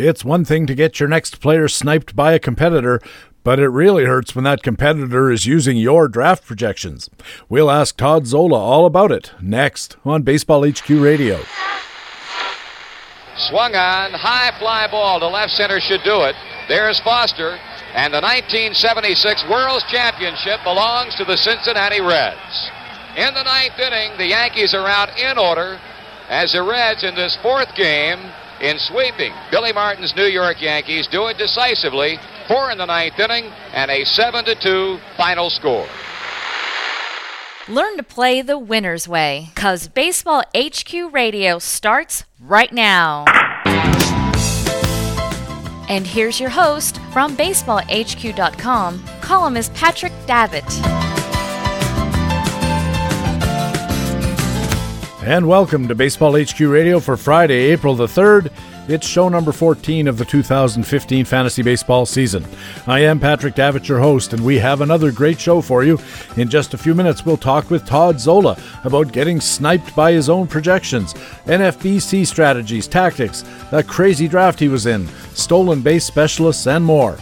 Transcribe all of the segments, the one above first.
It's one thing to get your next player sniped by a competitor, but it really hurts when that competitor is using your draft projections. We'll ask Todd Zola all about it next on Baseball HQ Radio. Swung on, high fly ball to left center should do it. There's Foster, and the 1976 World's Championship belongs to the Cincinnati Reds. In the ninth inning, the Yankees are out in order as the Reds in this fourth game in sweeping. Billy Martin's New York Yankees do it decisively, four in the ninth inning, and a 7 to 2 final score. Learn to play the winner's way, because Baseball HQ Radio starts right now. And here's your host from BaseballHQ.com, columnist Patrick Davitt. And welcome to Baseball HQ Radio for Friday, April the 3rd. It's show number 14 of the 2015 fantasy baseball season. I am Patrick Davitt, your host, and we have another great show for you. In just a few minutes, we'll talk with Todd Zola about getting sniped by his own projections, NFBC strategies, tactics, that crazy draft he was in, stolen base specialists, and more.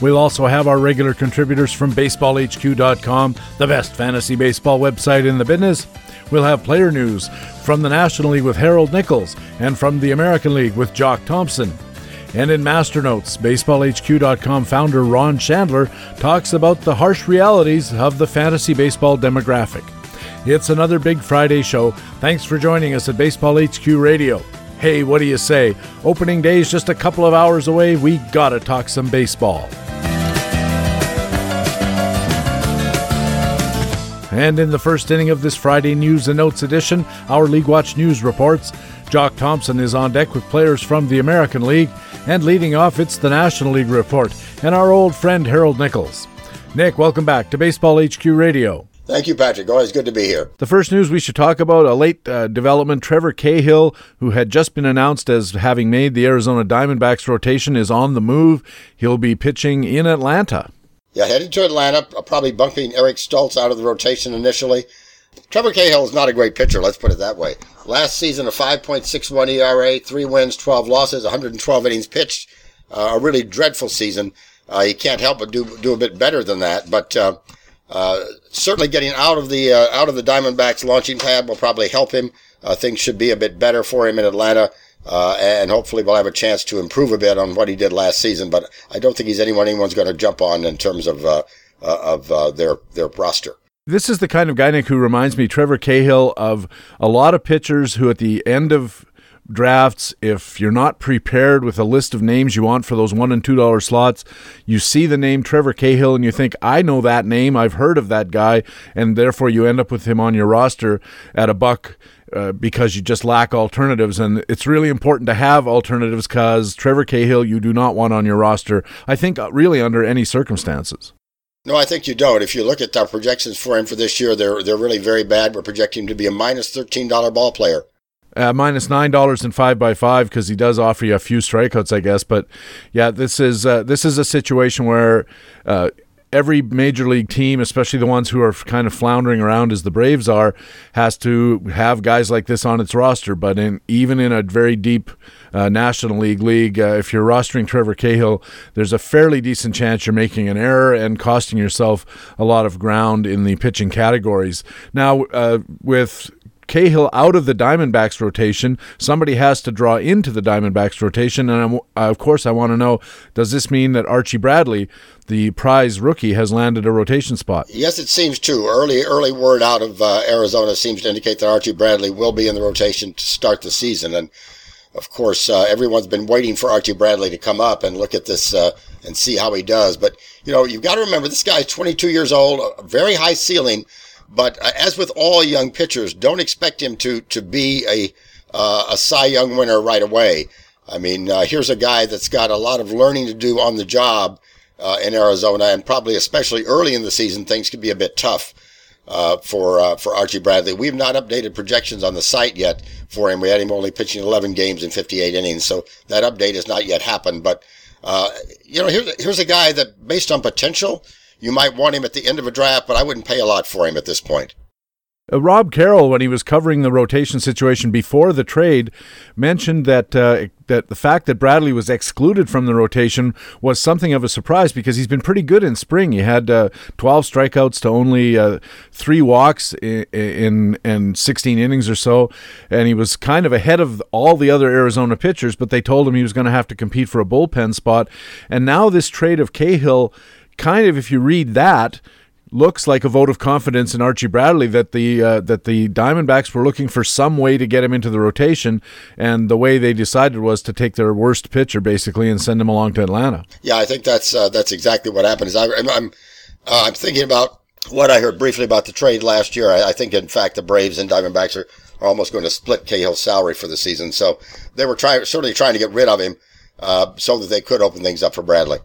We'll also have our regular contributors from BaseballHQ.com, the best fantasy baseball website in the business. We'll have player news from the National League with Harold Nichols and from the American League with Jock Thompson. And in Master Notes, BaseballHQ.com founder Ron Shandler talks about the harsh realities of the fantasy baseball demographic. It's another Big Friday show. Thanks for joining us at Baseball HQ Radio. Hey, what do you say? Opening day's just a couple of hours away. We gotta talk some baseball. And in the first inning of this Friday News and Notes edition, our League Watch News reports Jock Thompson is on deck with players from the American League, and leading off, it's the National League report and our old friend Harold Nichols. Nick, welcome back to Baseball HQ Radio. Thank you, Patrick. Always good to be here. The first news we should talk about a late uh, development. Trevor Cahill, who had just been announced as having made the Arizona Diamondbacks rotation, is on the move. He'll be pitching in Atlanta. Yeah, headed to Atlanta, uh, probably bumping Eric Stults out of the rotation initially. Trevor Cahill is not a great pitcher, let's put it that way. Last season, a 5.61 ERA, three wins, 12 losses, 112 innings pitched. Uh, a really dreadful season. Uh, he can't help but do do a bit better than that. But uh, uh certainly getting out of the uh, out of the Diamondbacks launching pad will probably help him. things should be a bit better for him in Atlanta uh, and hopefully we'll have a chance to improve a bit on what he did last season. But I don't think he's anyone anyone's going to jump on in terms of uh, uh, of uh, their their roster. This is the kind of guy Nick who reminds me, Trevor Cahill, of a lot of pitchers who, at the end of drafts, if you're not prepared with a list of names you want for those one and two dollar slots, you see the name Trevor Cahill and you think, I know that name, I've heard of that guy, and therefore you end up with him on your roster at a buck uh, because you just lack alternatives. And it's really important to have alternatives because Trevor Cahill, you do not want on your roster, I think, uh, really under any circumstances. No, I think you don't. If you look at our projections for him for this year, they're they're really very bad. We're projecting him to be a minus minus thirteen dollar ball player. Uh, minus nine dollars in five by five because he does offer you a few strikeouts, I guess. But yeah, this is uh, this is a situation where uh, every major league team, especially the ones who are kind of floundering around as the Braves are, has to have guys like this on its roster. But in even in a very deep uh, National League league, uh, if you're rostering Trevor Cahill, there's a fairly decent chance you're making an error and costing yourself a lot of ground in the pitching categories. Now, uh, with Cahill out of the Diamondbacks rotation. Somebody has to draw into the Diamondbacks rotation, and I'm, uh, of course, I want to know: Does this mean that Archie Bradley, the prize rookie, has landed a rotation spot? Yes, it seems to. Early early word out of uh, Arizona seems to indicate that Archie Bradley will be in the rotation to start the season, and of course, uh, everyone's been waiting for Archie Bradley to come up and look at this uh, and see how he does. But you know, you've got to remember this guy's 22 years old, very high ceiling. But uh, as with all young pitchers, don't expect him to to be a uh, a Cy Young winner right away. I mean, uh, here's a guy that's got a lot of learning to do on the job uh, in Arizona, and probably especially early in the season, things could be a bit tough uh, for uh, for Archie Bradley. We've not updated projections on the site yet for him. We had him only pitching 11 games in 58 innings, so that update has not yet happened. But you know, here's here's a guy that, based on potential you might want him at the end of a draft, but I wouldn't pay a lot for him at this point. Uh, Rob Carroll, when he was covering the rotation situation before the trade, mentioned that uh, that the fact that Bradley was excluded from the rotation was something of a surprise because he's been pretty good in spring. He had uh, 12 strikeouts to only uh, three walks in, in, in 16 innings or so, and he was kind of ahead of all the other Arizona pitchers. But they told him he was going to have to compete for a bullpen spot, and now this trade of Cahill, kind of, if you read that looks like a vote of confidence in Archie Bradley that the uh, that the Diamondbacks were looking for some way to get him into the rotation, and the way they decided was to take their worst pitcher basically and send him along to Atlanta. Yeah, I think that's uh, that's exactly what happened. Is I, am I'm uh, I'm thinking about what I heard briefly about the trade last year. I, I, think in fact the Braves and Diamondbacks are, are almost going to split Cahill's salary for the season, so they were trying certainly trying to get rid of him uh, so that they could open things up for Bradley.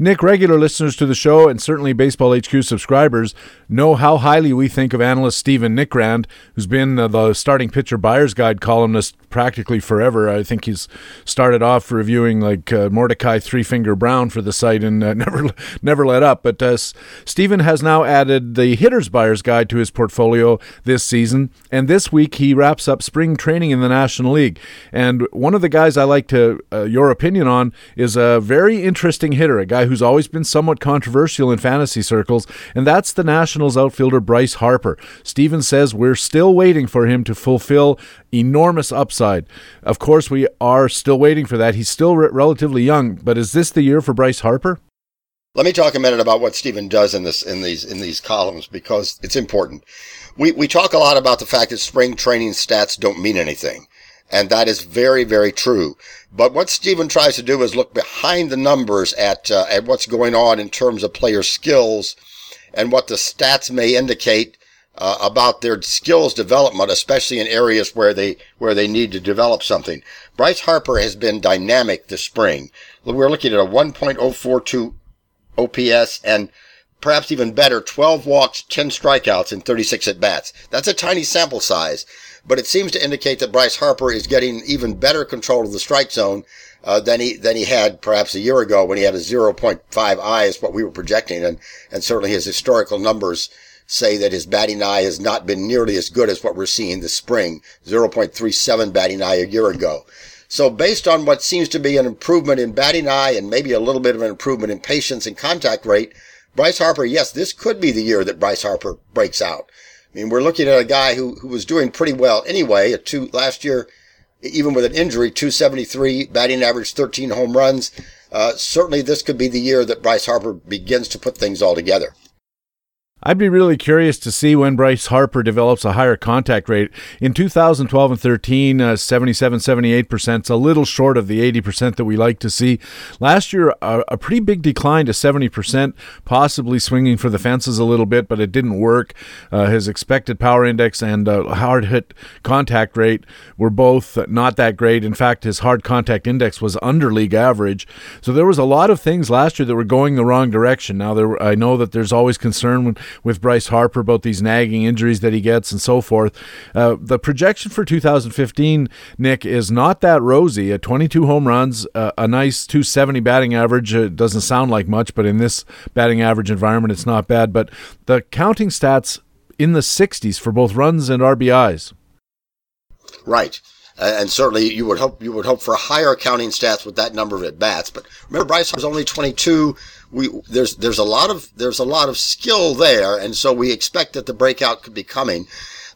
Nick, regular listeners to the show and certainly Baseball HQ subscribers know how highly we think of analyst Stephen Nickrand, who's been uh, the starting pitcher buyer's guide columnist practically forever. I think he's started off reviewing like uh, Mordecai Three Finger Brown for the site and uh, never never let up. But uh, Stephen has now added the hitter's buyer's guide to his portfolio this season, and this week he wraps up spring training in the National League. And one of the guys I like to uh, your opinion on is a very interesting hitter, a guy who's always been somewhat controversial in fantasy circles, and that's the Nationals outfielder Bryce Harper. Stephen says we're still waiting for him to fulfill enormous upside. Of course, we are still waiting for that. He's still re- relatively young, but is this the year for Bryce Harper? Let me talk a minute about what Stephen does in this in these in these columns because it's important. We we talk a lot about the fact that spring training stats don't mean anything. And that is very, very true. But what Stephen tries to do is look behind the numbers at, uh, at what's going on in terms of player skills and what the stats may indicate uh, about their skills development, especially in areas where they where they need to develop something. Bryce Harper has been dynamic this spring. We're looking at a 1.042 OPS and perhaps even better, 12 walks, 10 strikeouts, and 36 at bats. That's a tiny sample size, but it seems to indicate that Bryce Harper is getting even better control of the strike zone uh, than he than he had perhaps a year ago when he had a 0.5 eye is what we were projecting, and and certainly his historical numbers say that his batting eye has not been nearly as good as what we're seeing this spring, 0.37 batting eye a year ago. So based on what seems to be an improvement in batting eye and maybe a little bit of an improvement in patience and contact rate, Bryce Harper, yes, this could be the year that Bryce Harper breaks out. Mean, we're looking at a guy who, who was doing pretty well anyway. At two last year, even with an injury, 273 batting average, 13 home runs. Uh, certainly, this could be the year that Bryce Harper begins to put things all together. I'd be really curious to see when Bryce Harper develops a higher contact rate. In 2012 and 13, uh, 77, 78%, it's a little short of the 80% that we like to see. Last year, a, a, pretty big decline to 70%, possibly swinging for the fences a little bit, but it didn't work. Uh, his expected power index and uh, hard hit contact rate were both not that great. In fact, his hard contact index was under league average. So there was a lot of things last year that were going the wrong direction. Now, there, I know that there's always concern when with Bryce Harper about these nagging injuries that he gets and so forth. Uh, the projection for 2015, Nick, is not that rosy. At 22 home runs, uh, a nice 270 batting average. It doesn't sound like much, but in this batting average environment, it's not bad. But the counting stats in the 60s for both runs and RBIs. Right and certainly you would hope you would hope for higher counting stats with that number of at bats. But remember, Bryce was only 22. We there's there's a lot of there's a lot of skill there, and so we expect that the breakout could be coming.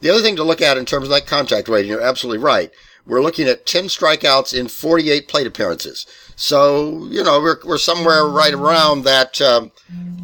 The other thing to look at in terms of that contact rate, and you're absolutely right. We're looking at 10 strikeouts in 48 plate appearances. So you know we're we're somewhere right around that um,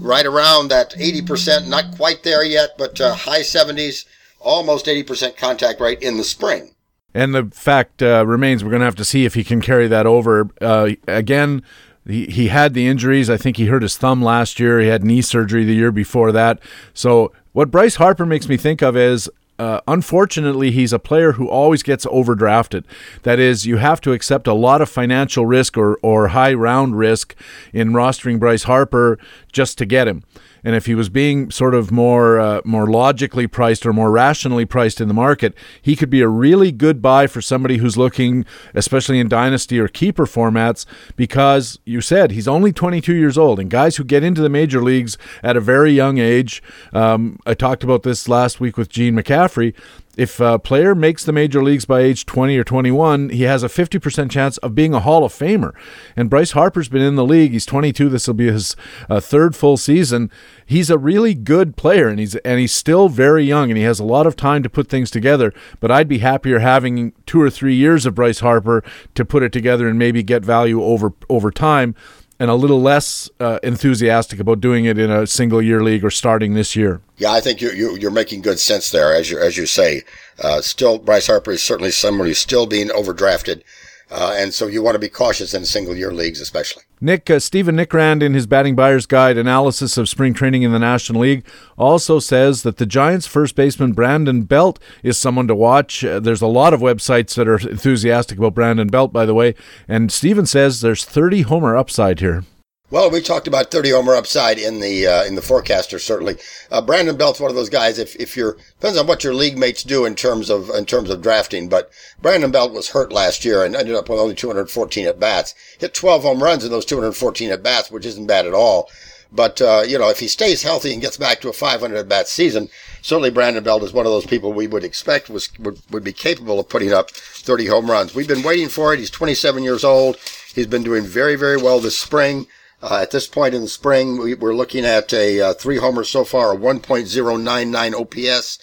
right around that 80%, not quite there yet, but uh, high 70s, almost 80% contact rate in the spring. And the fact uh, remains, we're going to have to see if he can carry that over. Uh, again, he, he had the injuries. I think he hurt his thumb last year. He had knee surgery the year before that. So, what Bryce Harper makes me think of is uh, unfortunately, he's a player who always gets overdrafted. That is, you have to accept a lot of financial risk or, or high round risk in rostering Bryce Harper just to get him. And if he was being sort of more uh, more logically priced or more rationally priced in the market, he could be a really good buy for somebody who's looking, especially in dynasty or keeper formats, because you said he's only 22 years old, and guys who get into the major leagues at a very young age. Um, I talked about this last week with Gene McCaffrey if a player makes the major leagues by age 20 or 21, he has a 50% chance of being a Hall of Famer. And Bryce Harper's been in the league. He's 22. This will be his uh, third full season. He's a really good player, and he's and he's still very young, and he has a lot of time to put things together. But I'd be happier having two or three years of Bryce Harper to put it together and maybe get value over over time and a little less uh, enthusiastic about doing it in a single year league or starting this year. Yeah, I think you're, you're, making good sense there, as you, as you say. Uh, still, Bryce Harper is certainly someone who's still being overdrafted. Uh, and so you want to be cautious in single year leagues, especially. Nick, uh, Stephen Nickrand, in his Batting Buyer's Guide analysis of spring training in the National League, also says that the Giants' first baseman, Brandon Belt, is someone to watch. Uh, there's a lot of websites that are enthusiastic about Brandon Belt, by the way. And Stephen says there's 30 homer upside here. Well, we talked about 30 homer upside in the uh, in the forecaster certainly. Uh, Brandon Belt's one of those guys. If if you're depends on what your league mates do in terms of in terms of drafting. But Brandon Belt was hurt last year and ended up with only 214 at bats. Hit 12 home runs in those 214 at bats, which isn't bad at all. But uh, you know, if he stays healthy and gets back to a 500 at bat season, certainly Brandon Belt is one of those people we would expect was would, would be capable of putting up 30 home runs. We've been waiting for it. He's 27 years old. He's been doing very very well this spring. Uh, at this point in the spring, we, are looking at a uh, three homers so far, a 1.099 OPS.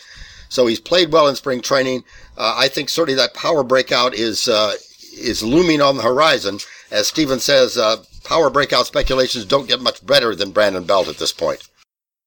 So he's played well in spring training. Uh, I think certainly that power breakout is uh, is looming on the horizon. As Stephen says, uh, power breakout speculations don't get much better than Brandon Belt at this point.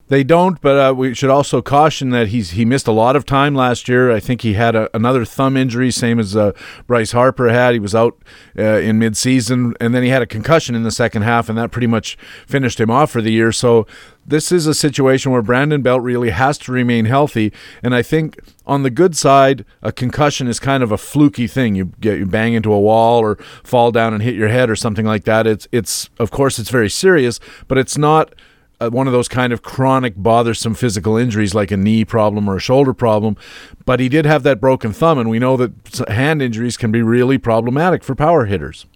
They don't, but uh, we should also caution that he's he missed a lot of time last year. I think he had a, another thumb injury, same as uh, Bryce Harper had. He was out uh, in midseason, and then he had a concussion in the second half, and that pretty much finished him off for the year. So this is a situation where Brandon Belt really has to remain healthy, and I think on the good side, a concussion is kind of a fluky thing. You get you bang into a wall or fall down and hit your head or something like that. It's it's of course it's very serious, but it's not uh, one of those kind of chronic, bothersome physical injuries like a knee problem or a shoulder problem. But he did have that broken thumb, and we know that hand injuries can be really problematic for power hitters.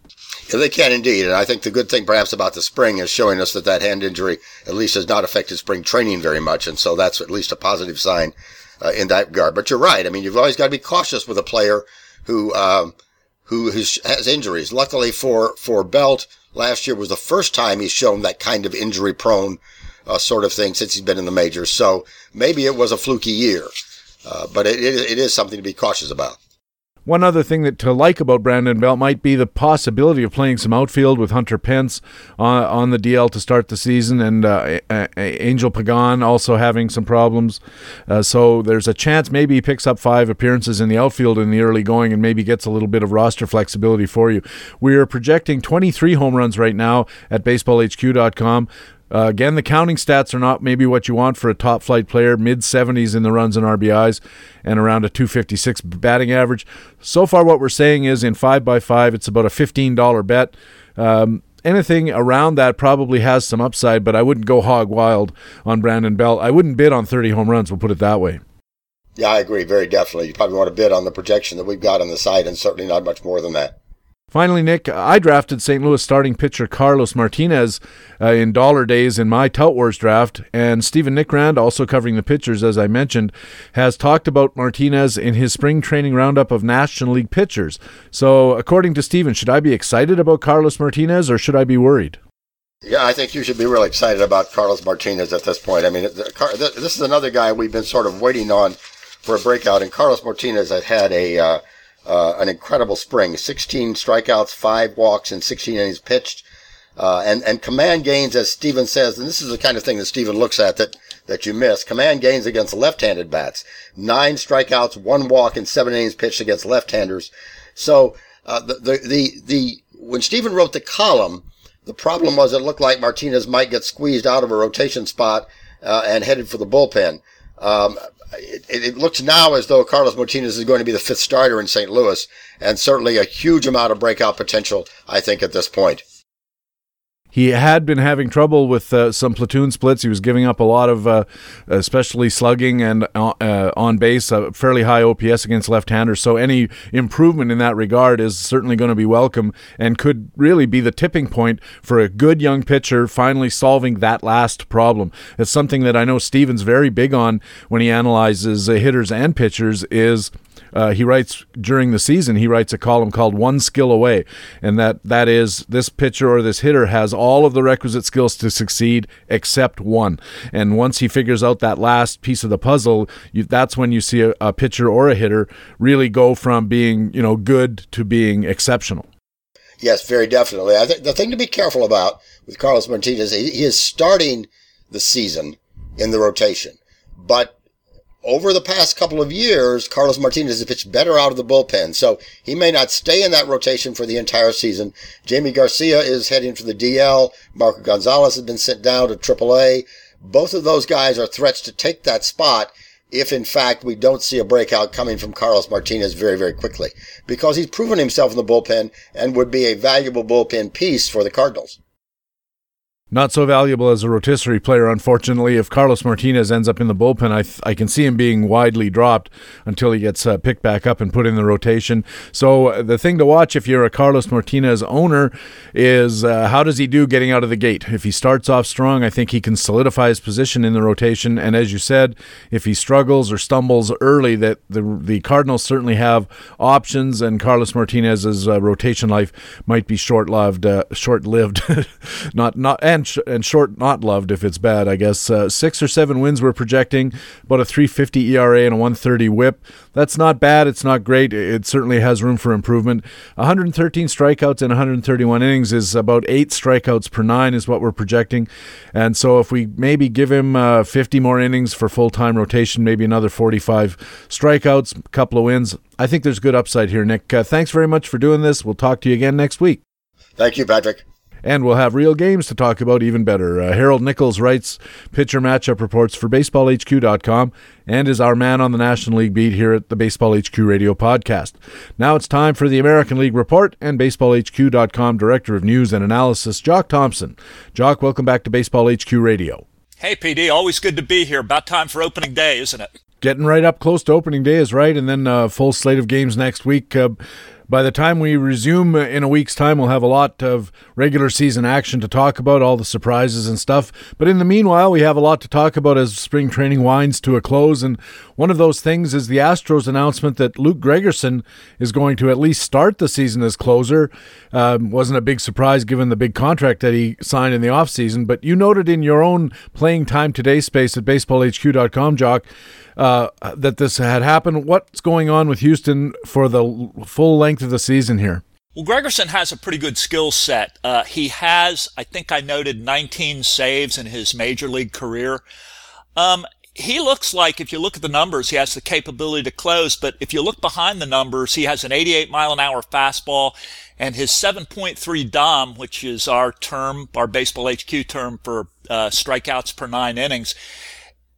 Yeah, they can indeed. And I think the good thing perhaps about the spring is showing us that that hand injury at least has not affected spring training very much. And so that's at least a positive sign uh, in that regard. But you're right. I mean, you've always got to be cautious with a player who, um, who has injuries. Luckily for, for Belt, last year was the first time he's shown that kind of injury prone uh, sort of thing since he's been in the majors. So maybe it was a fluky year, uh, but it, it, it is something to be cautious about. One other thing that to like about Brandon Belt might be the possibility of playing some outfield with Hunter Pence on, on the DL to start the season, and uh, Angel Pagan also having some problems. Uh, so there's a chance maybe he picks up five appearances in the outfield in the early going and maybe gets a little bit of roster flexibility for you. We are projecting 23 home runs right now at baseballhq.com. Uh, again, the counting stats are not maybe what you want for a top flight player, mid 70s in the runs and RBIs, and around a 256 batting average. So far, what we're saying is in 5x5, it's about a $15 bet. Um, anything around that probably has some upside, but I wouldn't go hog wild on Brandon Belt. I wouldn't bid on 30 home runs, we'll put it that way. Yeah, I agree very definitely. You probably want to bid on the projection that we've got on the site, and certainly not much more than that. Finally, Nick, I drafted St. Louis starting pitcher Carlos Martinez uh, in dollar days in my Tout Wars draft, and Stephen Nickrand, also covering the pitchers, as I mentioned, has talked about Martinez in his spring training roundup of National League pitchers. So, according to Stephen, should I be excited about Carlos Martinez or should I be worried? Yeah, I think you should be really excited about Carlos Martinez at this point. I mean, this is another guy we've been sort of waiting on for a breakout, and Carlos Martinez had had a. Uh, uh, an incredible spring. 16 strikeouts, five walks, and 16 innings pitched. Uh, and, and command gains, as Stephen says, and this is the kind of thing that Stephen looks at that, that you miss. Command gains against left-handed bats. Nine strikeouts, one walk, and seven innings pitched against left-handers. So, uh, the, the, the, the, when Stephen wrote the column, the problem was it looked like Martinez might get squeezed out of a rotation spot, uh, and headed for the bullpen. Um, it, it, looks now as though Carlos Martinez is going to be the fifth starter in St. Louis, and certainly a huge amount of breakout potential, I think, at this point. He had been having trouble with uh, some platoon splits. He was giving up a lot of, uh, especially slugging and uh, uh on base, a fairly high OPS against left-handers. So any improvement in that regard is certainly going to be welcome and could really be the tipping point for a good young pitcher finally solving that last problem. It's something that I know Stephen's very big on when he analyzes uh, hitters and pitchers. Is uh, he writes during the season he writes a column called one skill away and that that is this pitcher or this hitter has all of the requisite skills to succeed except one. And once he figures out that last piece of the puzzle you, that's when you see a, a pitcher or a hitter really go from being you know good to being exceptional. Yes very definitely. I think the thing to be careful about with carlos martinez he, he is starting the season in the rotation but over the past couple of years, Carlos Martinez has pitched better out of the bullpen, so he may not stay in that rotation for the entire season. Jaime Garcia is heading for the DL. Marco Gonzalez has been sent down to AAA. Both of those guys are threats to take that spot if, in fact, we don't see a breakout coming from Carlos Martinez very, very quickly, because he's proven himself in the bullpen and would be a valuable bullpen piece for the Cardinals not so valuable as a rotisserie player, unfortunately. If Carlos Martinez ends up in the bullpen, I, th- I can see him being widely dropped until he gets uh, picked back up and put in the rotation. So uh, the thing to watch if you're a Carlos Martinez owner is uh, how does he do getting out of the gate? If he starts off strong, I think he can solidify his position in the rotation. And as you said, if he struggles or stumbles early, that the the Cardinals certainly have options, and Carlos Martinez's uh, rotation life might be short lived, uh, short lived, not not and and, sh- and short not loved if it's bad, I guess. Uh, six or seven wins we're projecting, about a 350 ERA and a 130 whip. That's not bad. It's not great. It certainly has room for improvement. 113 strikeouts in 131 innings is about eight strikeouts per nine, is what we're projecting. And so if we maybe give him uh, 50 more innings for full time rotation, maybe another 45 strikeouts, a couple of wins, I think there's good upside here, Nick. Uh, thanks very much for doing this. We'll talk to you again next week. Thank you, Patrick. And we'll have real games to talk about even better. Uh, Harold Nichols writes pitcher matchup reports for BaseballHQ.com and is our man on the National League beat here at the Baseball HQ Radio Podcast. Now it's time for the American League Report and BaseballHQ.com Director of News and Analysis, Jock Thompson. Jock, welcome back to Baseball HQ Radio. Hey, PD, always good to be here. About time for opening day, isn't it? Getting right up close to opening day is right, and then a uh, full slate of games next week. Uh, by the time we resume in a week's time, we'll have a lot of regular season action to talk about, all the surprises and stuff. But in the meanwhile, we have a lot to talk about as spring training winds to a close. And one of those things is the Astros announcement that Luke Gregerson is going to at least start the season as closer. Um, wasn't a big surprise given the big contract that he signed in the offseason. But you noted in your own playing time today space at baseballhq.com, Jock, uh, that this had happened. What's going on with Houston for the full length of the season here? Well, Gregerson has a pretty good skill set. Uh, he has, I think I noted 19 saves in his major league career. Um, he looks like, if you look at the numbers, he has the capability to close, but if you look behind the numbers, he has an 88 mile an hour fastball and his 7.3 DOM, which is our term, our baseball HQ term for uh, strikeouts per nine innings,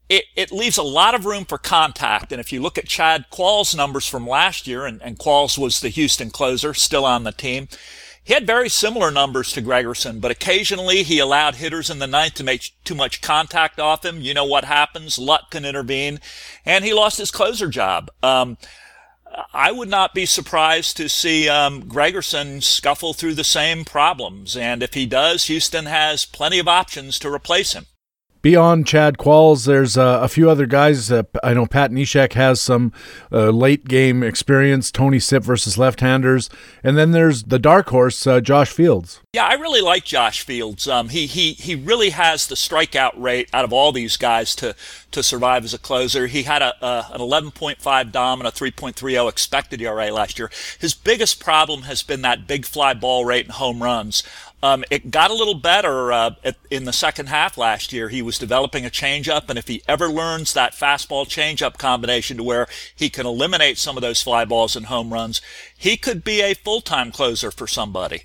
it, it leaves a lot of room for contact. And if you look at Chad Qualls' numbers from last year, and, and Qualls was the Houston closer, still on the team, he had very similar numbers to Gregerson, but occasionally he allowed hitters in the ninth to make too much contact off him. You know what happens. Luck can intervene. And he lost his closer job. Um, I would not be surprised to see um, Gregerson scuffle through the same problems. And if he does, Houston has plenty of options to replace him beyond Chad Qualls, there's uh, a few other guys. Uh, I know Pat Neshek has some uh, late game experience. Tony Sipp versus left-handers, and then there's the dark horse, uh, Josh Fields. Yeah, I really like Josh Fields. Um, he he he really has the strikeout rate out of all these guys to to survive as a closer. He had a, a an 11.5 DOM and a 3.30 expected ERA last year. His biggest problem has been that big fly ball rate and home runs. Um, it got a little better uh, at, in the second half last year. He was developing a changeup, and if he ever learns that fastball changeup combination to where he can eliminate some of those fly balls and home runs, he could be a full time closer for somebody.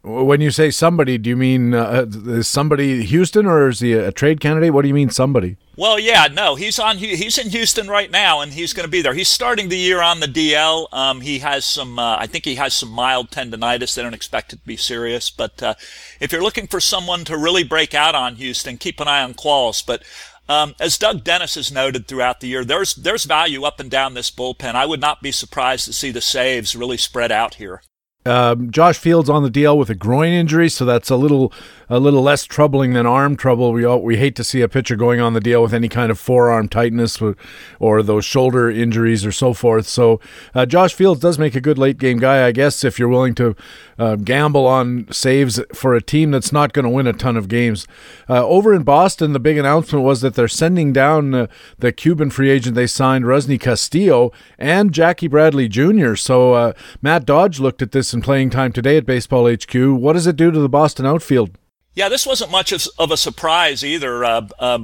When you say somebody, do you mean uh, is somebody Houston or is he a trade candidate? What do you mean somebody? Well, yeah, no, he's on. He's in Houston right now, and he's going to be there. He's starting the year on the DL. Um, he has some. Uh, I think he has some mild tendonitis. They don't expect it to be serious, but uh, if you're looking for someone to really break out on Houston, keep an eye on Qualls. But um, as Doug Dennis has noted throughout the year, there's there's value up and down this bullpen. I would not be surprised to see the saves really spread out here. Um, Josh Fields on the DL with a groin injury, so that's a little a little less troubling than arm trouble. We all, we hate to see a pitcher going on the DL with any kind of forearm tightness or, or those shoulder injuries or so forth. So uh, Josh Fields does make a good late game guy, I guess, if you're willing to uh, gamble on saves for a team that's not going to win a ton of games. Uh, over in Boston, the big announcement was that they're sending down uh, the Cuban free agent they signed, Rusney Castillo, and Jackie Bradley Jr. So uh, Matt Dodge looked at this in playing time today at Baseball HQ. What does it do to the Boston outfield? Yeah, this wasn't much of, of a surprise either. Uh, uh,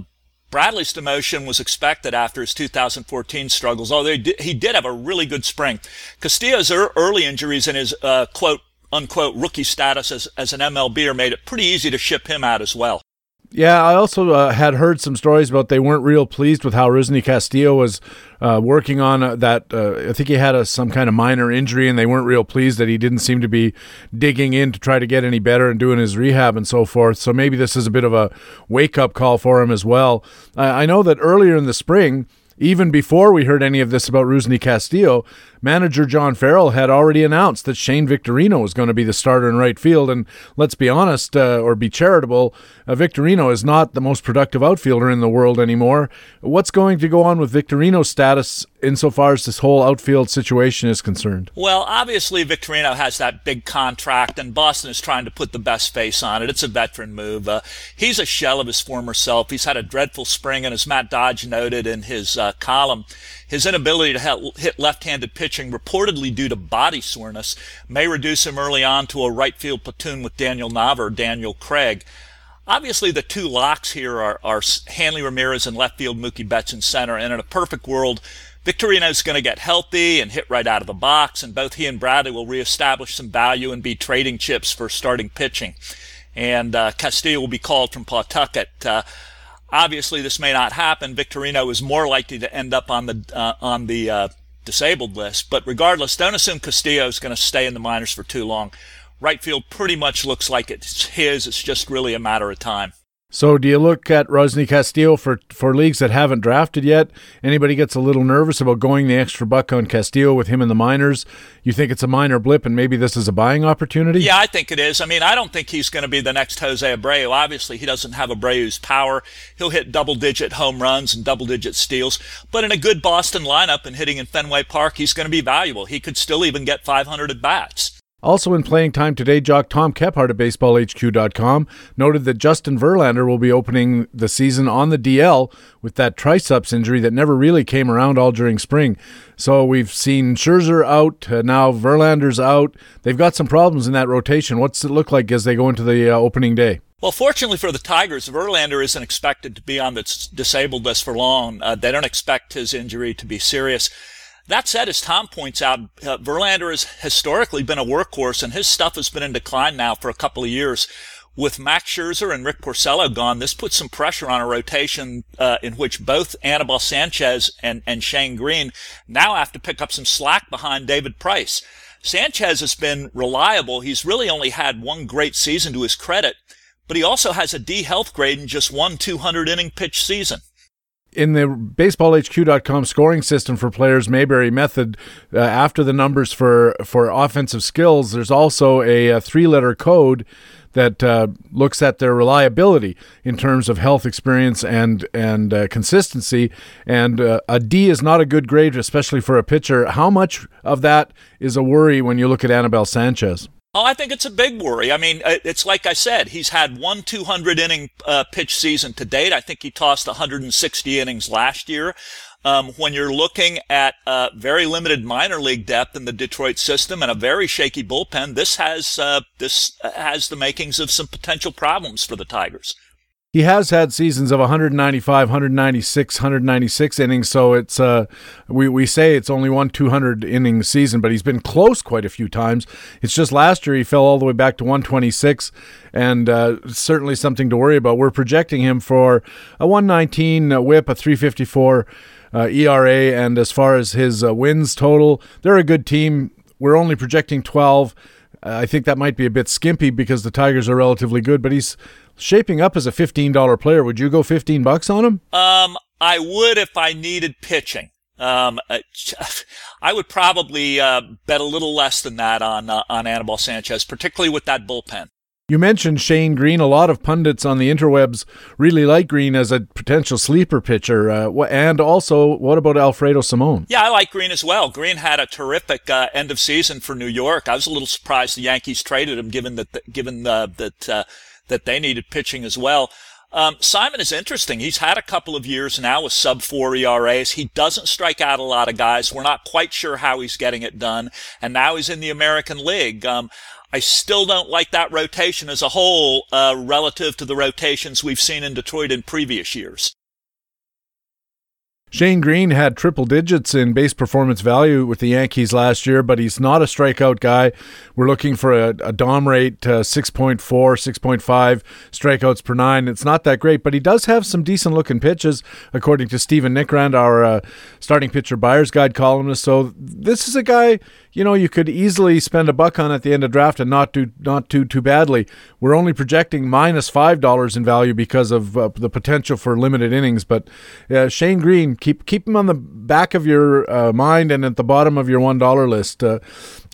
Bradley's demotion was expected after his 2014 struggles, although he did, he did have a really good spring. Castillo's early injuries and his uh, quote unquote rookie status as, as an MLBer made it pretty easy to ship him out as well. Yeah, I also uh, had heard some stories about they weren't real pleased with how Rusney Castillo was uh, working on uh, that. Uh, I think he had a, some kind of minor injury, and they weren't real pleased that he didn't seem to be digging in to try to get any better and doing his rehab and so forth. So maybe this is a bit of a wake up call for him as well. I know that earlier in the spring, even before we heard any of this about Rusney Castillo, manager John Farrell had already announced that Shane Victorino was going to be the starter in right field. And let's be honest, uh, or be charitable, uh, Victorino is not the most productive outfielder in the world anymore. What's going to go on with Victorino's status insofar as this whole outfield situation is concerned? Well, obviously, Victorino has that big contract, and Boston is trying to put the best face on it. It's a veteran move. Uh, he's a shell of his former self. He's had a dreadful spring, and as Matt Dodge noted in his uh, column, his inability to hit left-handed pitching, reportedly due to body soreness, may reduce him early on to a right field platoon with Daniel Nava or Daniel Craig. Obviously, the two locks here are, are Hanley Ramirez in left field, Mookie Betts in center, and in a perfect world, Victorino's going to get healthy and hit right out of the box, and both he and Bradley will reestablish some value and be trading chips for starting pitching. And uh, Castillo will be called from Pawtucket. Uh, obviously, this may not happen. Victorino is more likely to end up on the uh, on the uh, disabled list. But regardless, don't assume Castillo is going to stay in the minors for too long. Right field pretty much looks like it's his. It's just really a matter of time. So, do you look at Rusney Castillo for for leagues that haven't drafted yet? Anybody gets a little nervous about going the extra buck on Castillo with him in the minors? You think it's a minor blip, and maybe this is a buying opportunity? Yeah, I think it is. I mean, I don't think he's going to be the next Jose Abreu. Obviously, he doesn't have Abreu's power. He'll hit double digit home runs and double digit steals, but in a good Boston lineup and hitting in Fenway Park, he's going to be valuable. He could still even get 500 at bats. Also in playing time today, jock Tom Kephart of BaseballHQ.com noted that Justin Verlander will be opening the season on the DL with that triceps injury that never really came around all during spring. So we've seen Scherzer out, uh, now Verlander's out. They've got some problems in that rotation. What's it look like as they go into the uh, opening day? Well, fortunately for the Tigers, Verlander isn't expected to be on the disabled list for long. Uh, they don't expect his injury to be serious. That said, as Tom points out, uh, Verlander has historically been a workhorse, and his stuff has been in decline now for a couple of years. With Max Scherzer and Rick Porcello gone, this puts some pressure on a rotation uh, in which both Anibal Sanchez and, and Shane Greene now have to pick up some slack behind David Price. Sanchez has been reliable. He's really only had one great season to his credit, but he also has a D health grade in just one 200 inning pitch season in the baseballhq.com scoring system for players mayberry method uh, after the numbers for for offensive skills there's also a, a three letter code that uh, looks at their reliability in terms of health experience and and uh, consistency. And uh, a D is not a good grade especially for a pitcher. How much of that is a worry when you look at Anibal Sanchez Oh, I think it's a big worry. I mean, it's like I said, he's had one 200 inning uh, pitch season to date. I think he tossed 160 innings last year. Um, when you're looking at uh, very limited minor league depth in the Detroit system and a very shaky bullpen, this has uh, this has the makings of some potential problems for the Tigers. He has had seasons of 195, 196, 196 innings, so it's uh, we we say it's only one 200 inning season, but he's been close quite a few times. It's just last year he fell all the way back to 126, and uh, certainly something to worry about. We're projecting him for a 119 WHIP, a 354 uh, ERA, and as far as his uh, wins total, they're a good team. We're only projecting 12. I think that might be a bit skimpy because the Tigers are relatively good, but he's shaping up as a $15 player. Would you go 15 bucks on him? Um, I would if I needed pitching. Um, uh, I would probably uh, bet a little less than that on uh, on Anibal Sanchez, particularly with that bullpen. You mentioned Shane Greene. A lot of pundits on the interwebs really like Greene as a potential sleeper pitcher. Uh, and also, what about Alfredo Simon? Yeah, I like Greene as well. Greene had a terrific uh, end of season for New York. I was a little surprised the Yankees traded him, given that given uh, that that they needed pitching as well. Um, Simon is interesting. He's had a couple of years now with sub four ERAs. He doesn't strike out a lot of guys. We're not quite sure how he's getting it done. And now he's in the American League. Um, I still don't like that rotation as a whole uh, relative to the rotations we've seen in Detroit in previous years. Shane Greene had triple digits in base performance value with the Yankees last year, but he's not a strikeout guy. We're looking for a, a Dom rate uh, 6.4, 6.5 strikeouts per nine. It's not that great, but he does have some decent looking pitches, according to Stephen Nickrand, our uh, starting pitcher buyer's guide columnist. So this is a guy you know you could easily spend a buck on at the end of draft and not do not do too badly. We're only projecting minus minus five dollars in value because of uh, the potential for limited innings. But uh, Shane Greene, keep keep him on the back of your uh, mind and at the bottom of your one dollar list. Uh,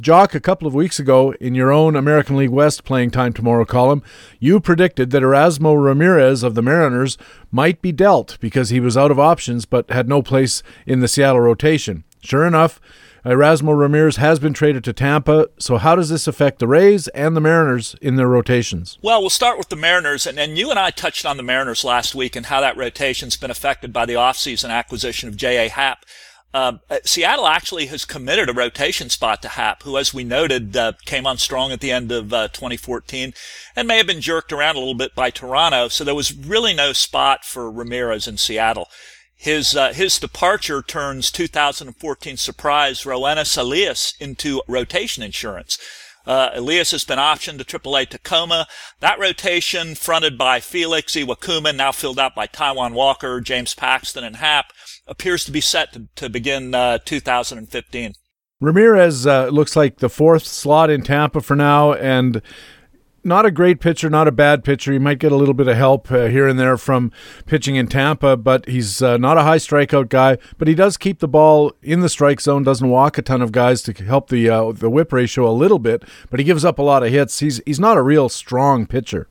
Jock, a couple of weeks ago in your own American League West playing time tomorrow column, you predicted that Erasmo Ramirez of the Mariners might be dealt because he was out of options but had no place in the Seattle rotation. Sure enough. Erasmo Ramirez has been traded to Tampa. So, how does this affect the Rays and the Mariners in their rotations? Well, we'll start with the Mariners. And, and you and I touched on the Mariners last week and how that rotation's been affected by the offseason acquisition of J.A. Happ. Uh, Seattle actually has committed a rotation spot to Happ, who, as we noted, uh, came on strong at the end of uh, 2014 and may have been jerked around a little bit by Toronto. So there was really no spot for Ramirez in Seattle. His uh, his departure turns 2014 surprise Roenis Elias into rotation insurance. Uh, Elias has been optioned to AAA Tacoma. That rotation, fronted by Felix Iwakuma, now filled out by Taijuan Walker, James Paxton, and Happ, appears to be set to, to begin uh, 2015. Ramirez uh, looks like the fourth slot in Tampa for now, and not a great pitcher, not a bad pitcher. He might get a little bit of help uh, here and there from pitching in Tampa, but he's uh, not a high strikeout guy. But he does keep the ball in the strike zone, doesn't walk a ton of guys to help the uh, the whip ratio a little bit, but he gives up a lot of hits. He's he's not a real strong pitcher.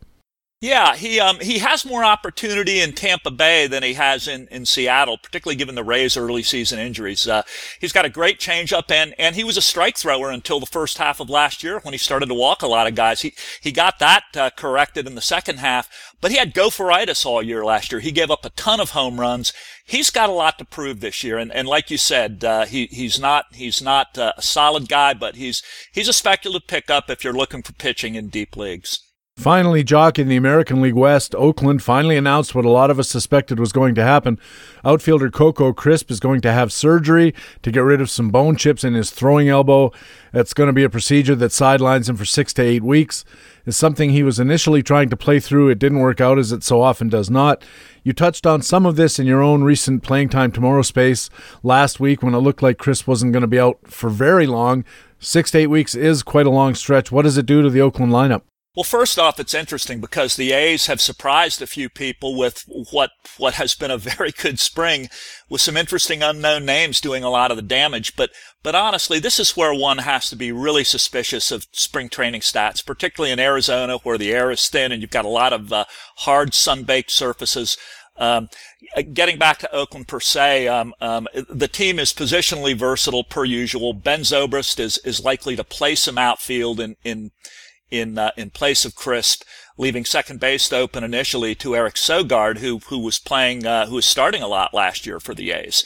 Yeah, he um, he has more opportunity in Tampa Bay than he has in, in Seattle, particularly given the Rays' early season injuries. Uh, he's got a great changeup, and and he was a strike thrower until the first half of last year when he started to walk a lot of guys. He he got that uh, corrected in the second half, but he had gopheritis all year last year. He gave up a ton of home runs. He's got a lot to prove this year, and and like you said, uh, he he's not he's not uh, a solid guy, but he's he's a speculative pickup if you're looking for pitching in deep leagues. Finally, Jock in the American League West, Oakland finally announced what a lot of us suspected was going to happen. Outfielder Coco Crisp is going to have surgery to get rid of some bone chips in his throwing elbow. It's going to be a procedure that sidelines him for six to eight weeks. It's something he was initially trying to play through. It didn't work out as it so often does not. You touched on some of this in your own recent playing time tomorrow space last week when it looked like Crisp wasn't going to be out for very long. Six to eight weeks is quite a long stretch. What does it do to the Oakland lineup? Well, first off, it's interesting because the A's have surprised a few people with what what has been a very good spring, with some interesting unknown names doing a lot of the damage. But but honestly, this is where one has to be really suspicious of spring training stats, particularly in Arizona, where the air is thin and you've got a lot of uh, hard sun-baked surfaces. Um, getting back to Oakland per se, um, um, the team is positionally versatile per usual. Ben Zobrist is is likely to play some outfield in in in uh, in place of Crisp, leaving second base open initially to Eric Sogard, who who was playing uh, who was starting a lot last year for the A's.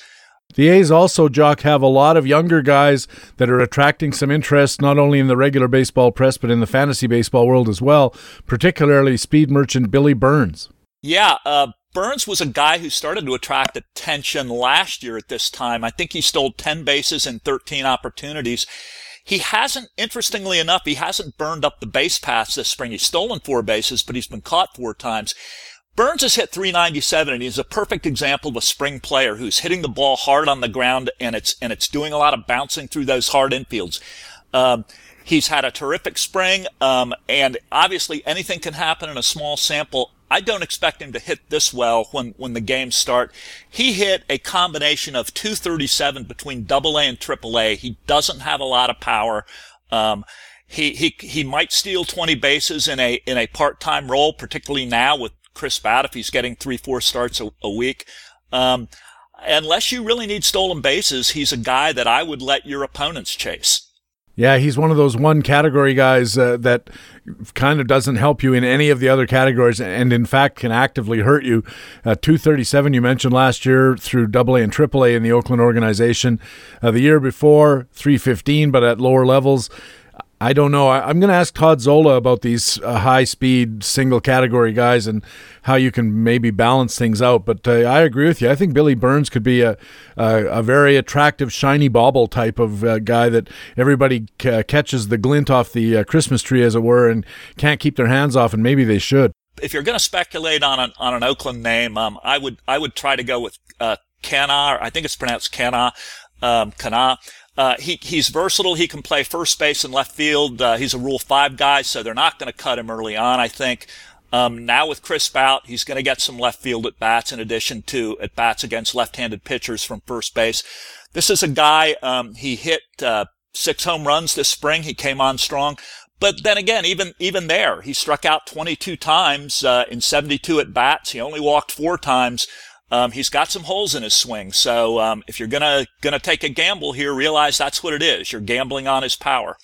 The A's also, Jock, have a lot of younger guys that are attracting some interest not only in the regular baseball press but in the fantasy baseball world as well, particularly speed merchant Billy Burns. Yeah, uh, Burns was a guy who started to attract attention last year at this time. I think he stole 10 bases in 13 opportunities. He hasn't, interestingly enough, he hasn't burned up the base paths this spring. He's stolen four bases, but he's been caught four times. Burns has hit 397 and he's a perfect example of a spring player who's hitting the ball hard on the ground and it's, and it's doing a lot of bouncing through those hard infields. Um, he's had a terrific spring, um, and obviously anything can happen in a small sample. I don't expect him to hit this well when, when the games start. He hit a combination of 237 between double A and triple A. He doesn't have a lot of power. Um, he, he, he might steal 20 bases in a, in a part-time role, particularly now with Chris Batt if he's getting three, four starts a, a week. Um, unless you really need stolen bases, he's a guy that I would let your opponents chase. Yeah, he's one of those one category guys uh, that kind of doesn't help you in any of the other categories, and in fact can actively hurt you. Uh, 237 you mentioned last year through AA and AAA in the Oakland organization. Uh, the year before 315, but at lower levels. I don't know. I, am going to ask Todd Zola about these uh, high speed single category guys and how you can maybe balance things out. But uh, I agree with you. I think Billy Burns could be a, a, a very attractive, shiny bauble type of uh, guy that everybody c- catches the glint off the uh, Christmas tree, as it were, and can't keep their hands off, and maybe they should. If you're going to speculate on an, on an Oakland name, um, I would I would try to go with uh, Canha. I think it's pronounced Kana. Um, Canha. Uh, he, he's versatile. He can play first base and left field. Uh, he's a Rule 5 guy, so they're not going to cut him early on, I think. Um, now with Crisp out, he's going to get some left field at bats in addition to at bats against left-handed pitchers from first base. This is a guy, um, he hit, uh, six home runs this spring. He came on strong. But then again, even, even there, he struck out 22 times, uh, in 72 at bats. He only walked four times. Um, he's got some holes in his swing. So um, if you're gonna gonna take a gamble here, realize that's what it is. You're gambling on his power.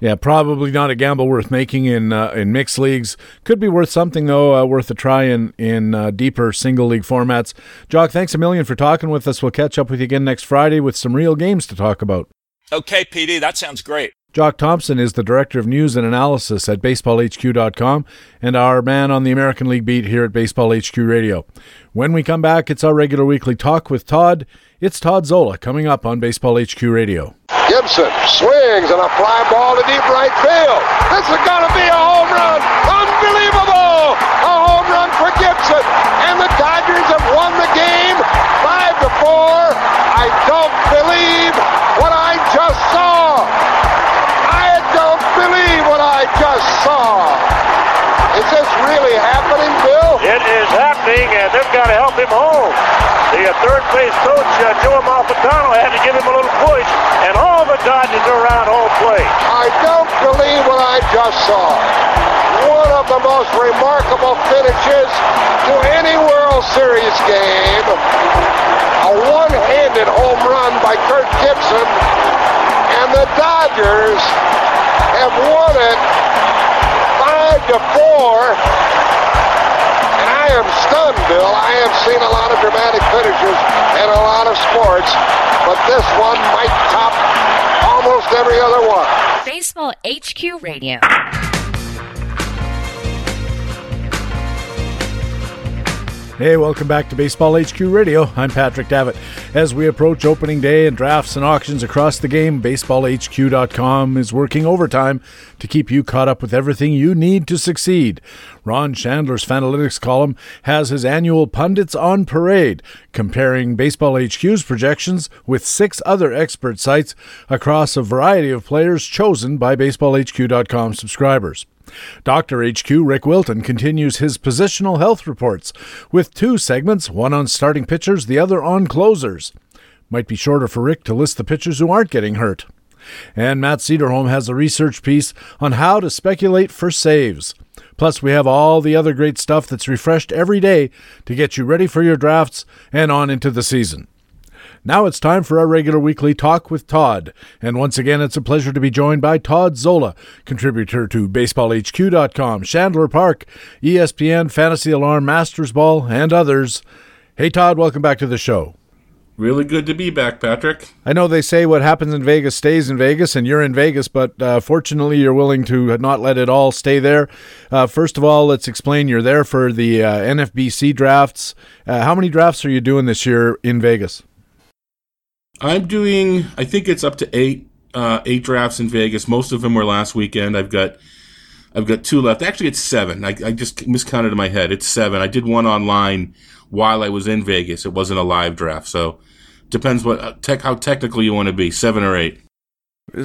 Yeah, probably not a gamble worth making in uh, in mixed leagues. Could be worth something though, uh, worth a try in in uh, deeper single league formats. Jock, thanks a million for talking with us. We'll catch up with you again next Friday with some real games to talk about. Okay, PD, that sounds great. Jock Thompson is the Director of News and Analysis at BaseballHQ.com and our man on the American League beat here at Baseball HQ Radio. When we come back, it's our regular weekly talk with Todd. It's Todd Zola coming up on Baseball HQ Radio. Gibson swings and a fly ball to deep right field. This is going to be a home run. Unbelievable! A home run for Gibson. And the Dodgers have won the game 5 to 4. I don't believe what I just saw believe what I just saw. Is this really happening, Bill? It is happening, and they've got to help him home. The uh, third base coach, uh, Joe Amalfitano, had to give him a little push, and all the Dodgers are around home plate. I don't believe what I just saw. One of the most remarkable finishes to any World Series game. A one-handed home run by Kirk Gibson, and the Dodgers have won it five to four. And I am stunned, Bill. I have seen a lot of dramatic finishes in a lot of sports, but this one might top almost every other one. Baseball HQ Radio. Hey, welcome back to Baseball HQ Radio. I'm Patrick Davitt. As we approach opening day and drafts and auctions across the game, BaseballHQ.com is working overtime to keep you caught up with everything you need to succeed. Ron Shandler's Fanalytics column has his annual Pundits on Parade, comparing Baseball HQ's projections with six other expert sites across a variety of players chosen by BaseballHQ.com subscribers. Dr. HQ Rick Wilton continues his positional health reports with two segments, one on starting pitchers, the other on closers. Might be shorter for Rick to list the pitchers who aren't getting hurt. And Matt Cederholm has a research piece on how to speculate for saves. Plus, we have all the other great stuff that's refreshed every day to get you ready for your drafts and on into the season. Now it's time for our regular weekly talk with Todd. And once again, it's a pleasure to be joined by Todd Zola, contributor to BaseballHQ.com, Shandler Park, ESPN, Fantasy Alarm, Masters Ball, and others. Hey, Todd, welcome back to the show. Really good to be back, Patrick. I know they say what happens in Vegas stays in Vegas, and you're in Vegas, but uh, fortunately, you're willing to not let it all stay there. Uh, first of all, let's explain you're there for the uh, NFBC drafts. Uh, how many drafts are you doing this year in Vegas? I'm doing, I think it's up to eight, uh, eight drafts in Vegas. Most of them were last weekend. I've got, I've got two left. Actually, it's seven. I, I just miscounted in my head. It's seven. I did one online while I was in Vegas. It wasn't a live draft, so depends what uh, tech how technical you want to be, seven or eight.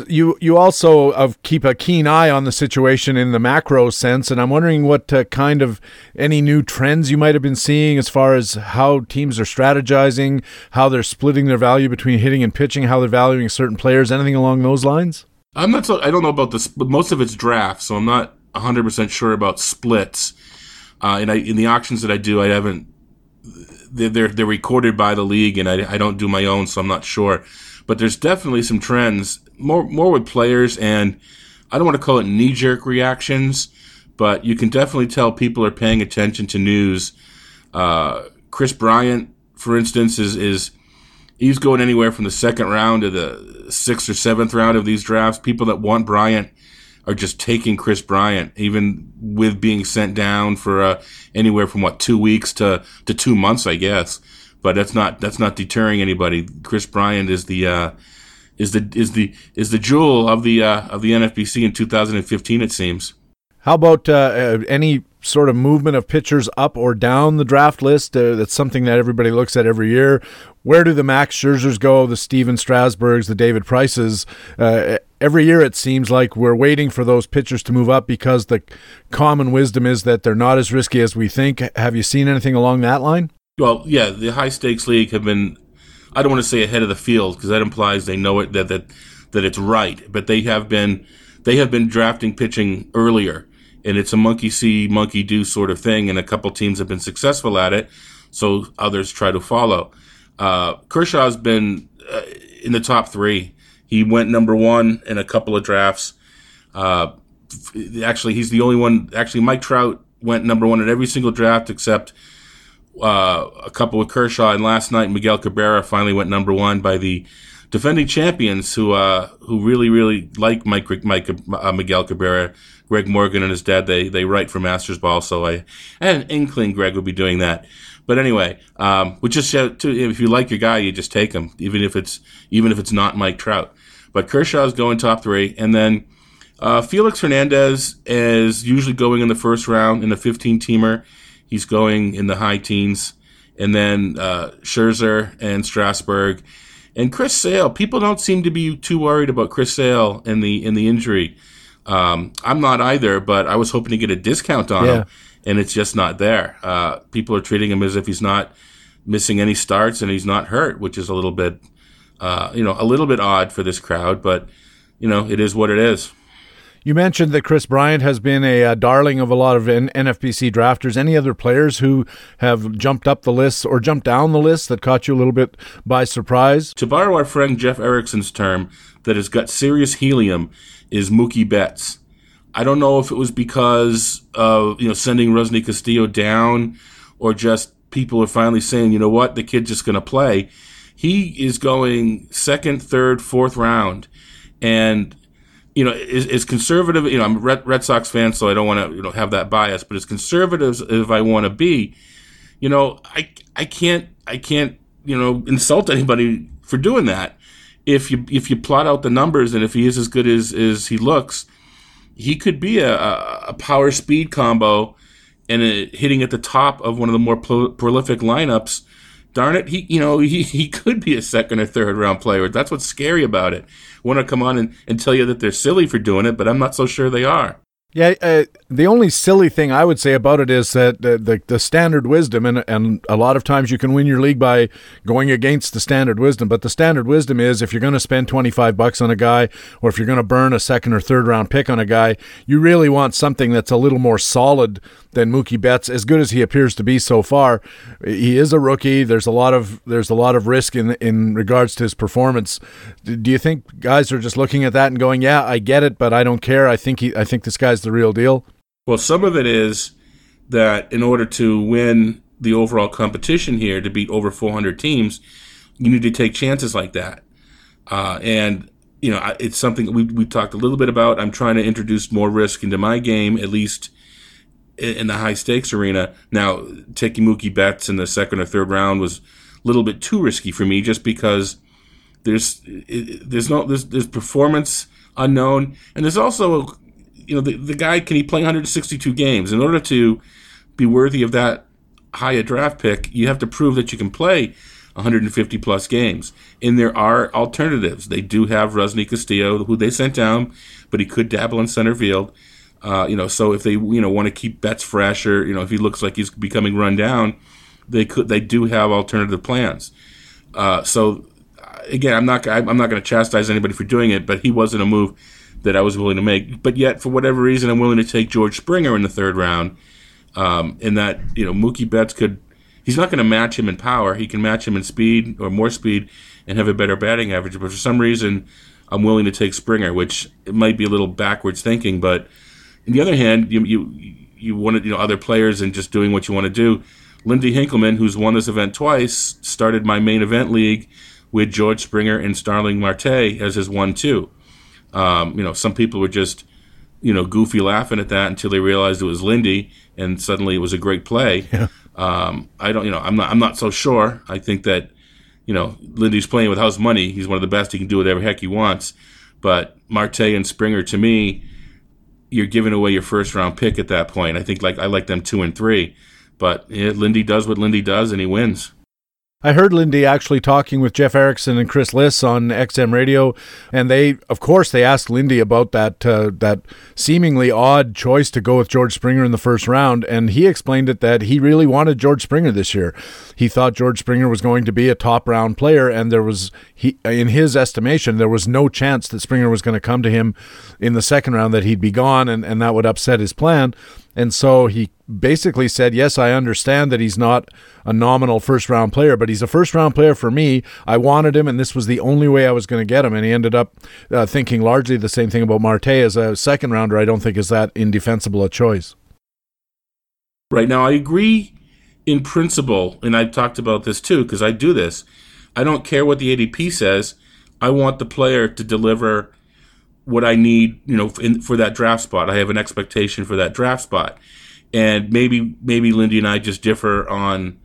You you also uh, keep a keen eye on the situation in the macro sense, and I'm wondering what uh, kind of any new trends you might have been seeing as far as how teams are strategizing, how they're splitting their value between hitting and pitching, how they're valuing certain players, anything along those lines. I'm not so I don't know about this, but most of it's drafts, so I'm not 100 percent sure about splits. Uh, and I in the auctions that I do, I haven't they're they're recorded by the league, and I, I don't do my own, so I'm not sure. But there's definitely some trends more more with players, and I don't want to call it knee jerk reactions, but you can definitely tell people are paying attention to news. Uh, Kris Bryant, for instance, is is he's going anywhere from the second round to the sixth or seventh round of these drafts. People that want Bryant are just taking Kris Bryant, even with being sent down for uh, anywhere from what two weeks to to two months, I guess. But that's not that's not deterring anybody. Kris Bryant is the uh, is the is the is the jewel of the uh, of the NFBC in 2015. It seems. How about uh, uh, any sort of movement of pitchers up or down the draft list? Uh, that's something that everybody looks at every year. Where do the Max Scherzers go? The Stephen Strasburgs, the David Prices? Uh, every year it seems like we're waiting for those pitchers to move up because the common wisdom is that they're not as risky as we think. Have you seen anything along that line? Well, yeah, the high stakes league have been. I don't want to say ahead of the field because that implies they know it that that that it's right, but they have been they have been drafting pitching earlier and it's a monkey see, monkey do sort of thing. And a couple teams have been successful at it, so others try to follow. Uh, Kershaw's been uh, in the top three. He went number one in a couple of drafts. Uh, actually, he's the only one. Actually, Mike Trout went number one in every single draft except uh, a couple with Kershaw. And last night, Miguel Cabrera finally went number one by the defending champions who uh, who really really like Mike Mike uh, Miguel Cabrera Greg Morgan and his dad, they, they write for Masters Ball, so I, I had an inkling Greg would be doing that. But anyway, um, we just to, if you like your guy, you just take him, even if it's even if it's not Mike Trout. But Kershaw's going top three, and then uh, Felix Hernandez is usually going in the first round in the 15 teamer. He's going in the high teens, and then uh, Scherzer and Strasburg and Chris Sale. People don't seem to be too worried about Chris Sale in the in the injury. Um, I'm not either, but I was hoping to get a discount on yeah. him, and it's just not there. Uh, people are treating him as if he's not missing any starts and he's not hurt, which is a little bit, uh, you know, a little bit odd for this crowd. But you know, it is what it is. You mentioned that Kris Bryant has been a, a darling of a lot of N- NFBC drafters. Any other players who have jumped up the list or jumped down the list that caught you a little bit by surprise? To borrow our friend Jeff Erickson's term, that has got serious helium is Mookie Betts. I don't know if it was because of you know sending Rusney Castillo down, or just people are finally saying, you know what, the kid's just going to play. He is going second, third, fourth round, and you know is, is conservative. You know, I'm a Red, Red Sox fan, so I don't want to you know have that bias. But as conservative as I want to be, you know, I I can't I can't you know insult anybody for doing that if you if you plot out the numbers and if he is as good as, as he looks, he could be a, a power speed combo and a, hitting at the top of one of the more pro- prolific lineups. Darn it, he you know he, he could be a second or third round player. That's what's scary about it. Want to come on and, and tell you that they're silly for doing it, but I'm not so sure they are. Yeah, uh, the only silly thing I would say about it is that the, the, the standard wisdom, and and a lot of times you can win your league by going against the standard wisdom. But the standard wisdom is if you're going to spend 25 bucks on a guy, or if you're going to burn a second or third round pick on a guy, you really want something that's a little more solid than Mookie Betts. As good as he appears to be so far, he is a rookie. There's a lot of there's a lot of risk in in regards to his performance. Do you think guys are just looking at that and going, "Yeah, I get it, but I don't care. I think he I think this guy's the real deal." Well, some of it is that in order to win the overall competition here, to beat over 400 teams, you need to take chances like that. Uh, and you know, it's something we we talked a little bit about. I'm trying to introduce more risk into my game, at least in the high stakes arena. Now, taking Mookie Betts in the second or third round was a little bit too risky for me, just because there's there's no there's, there's performance unknown, and there's also you know the the guy can he play 162 games in order to be worthy of that high a draft pick. You have to prove that you can play 150 plus games. And there are alternatives. They do have Rusney Castillo, who they sent down, but he could dabble in center field. Uh, you know, so if they you know want to keep Betts fresh, or you know if he looks like he's becoming run down, they could they do have alternative plans. Uh, so again, I'm not I'm not going to chastise anybody for doing it, but he wasn't a move that I was willing to make. But yet, for whatever reason, I'm willing to take George Springer in the third round. Um, in that you know Mookie Betts could he's not going to match him in power. He can match him in speed or more speed and have a better batting average. But for some reason, I'm willing to take Springer, which it might be a little backwards thinking. But on the other hand, you you you wanted you know other players and just doing what you want to do. Lindy Hinkelman, who's won this event twice, started my main event league with George Springer and Starling Marte as his one-two. Um, you know, some people were just you know goofy laughing at that until they realized it was Lindy, and suddenly it was a great play. Yeah. Um, I don't, you know, I'm not, I'm not so sure. I think that, you know, Lindy's playing with house money. He's one of the best. He can do whatever heck he wants. But Marte and Springer, to me, you're giving away your first round pick at that point. I think like I like them two and three, but yeah, Lindy does what Lindy does, and he wins. I heard Lindy actually talking with Jeff Erickson and Chris Liss on XM Radio, and they, of course, they asked Lindy about that uh, that seemingly odd choice to go with George Springer in the first round, and he explained it that he really wanted George Springer this year. He thought George Springer was going to be a top round player, and there was he, in his estimation, there was no chance that Springer was going to come to him in the second round that he'd be gone, and, and that would upset his plan. And so he basically said, Yes, I understand that he's not a nominal first round player, but he's a first round player for me. I wanted him, and this was the only way I was going to get him. And he ended up uh, thinking largely the same thing about Marte as a second rounder. I don't think is that indefensible a choice. Right now, I agree in principle, and I've talked about this too because I do this. I don't care what the ADP says. I want the player to deliver what I need, you know, in, for that draft spot. I have an expectation for that draft spot, and maybe maybe Lindy and I just differ on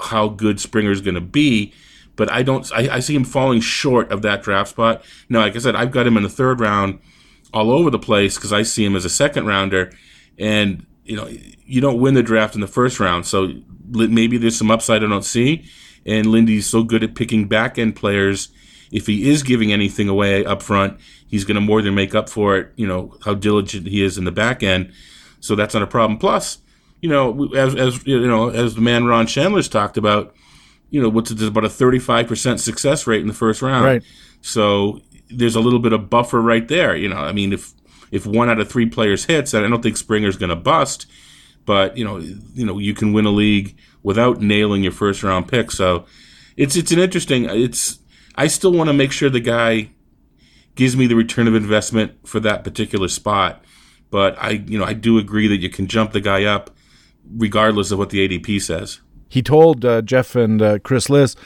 how good Springer's going to be. But I don't. I, I see him falling short of that draft spot. Now, like I said, I've got him in the third round, all over the place because I see him as a second rounder, and you know, you don't win the draft in the first round, so maybe there's some upside I don't see. And Lindy's so good at picking back end players. If he is giving anything away up front, he's going to more than make up for it. You know how diligent he is in the back end, so that's not a problem. Plus, you know, as as you know, as the man Ron Shandler's talked about, you know, what's about a thirty five percent success rate in the first round. Right. So there's a little bit of buffer right there. You know, I mean, if if one out of three players hits, I don't think Springer's going to bust, but you know, you know, you can win a league without nailing your first round pick. So it's it's an interesting. It's I still want to make sure the guy gives me the return of investment for that particular spot. But I, you know, I do agree that you can jump the guy up regardless of what the ADP says. He told uh, Jeff and uh, Chris Liss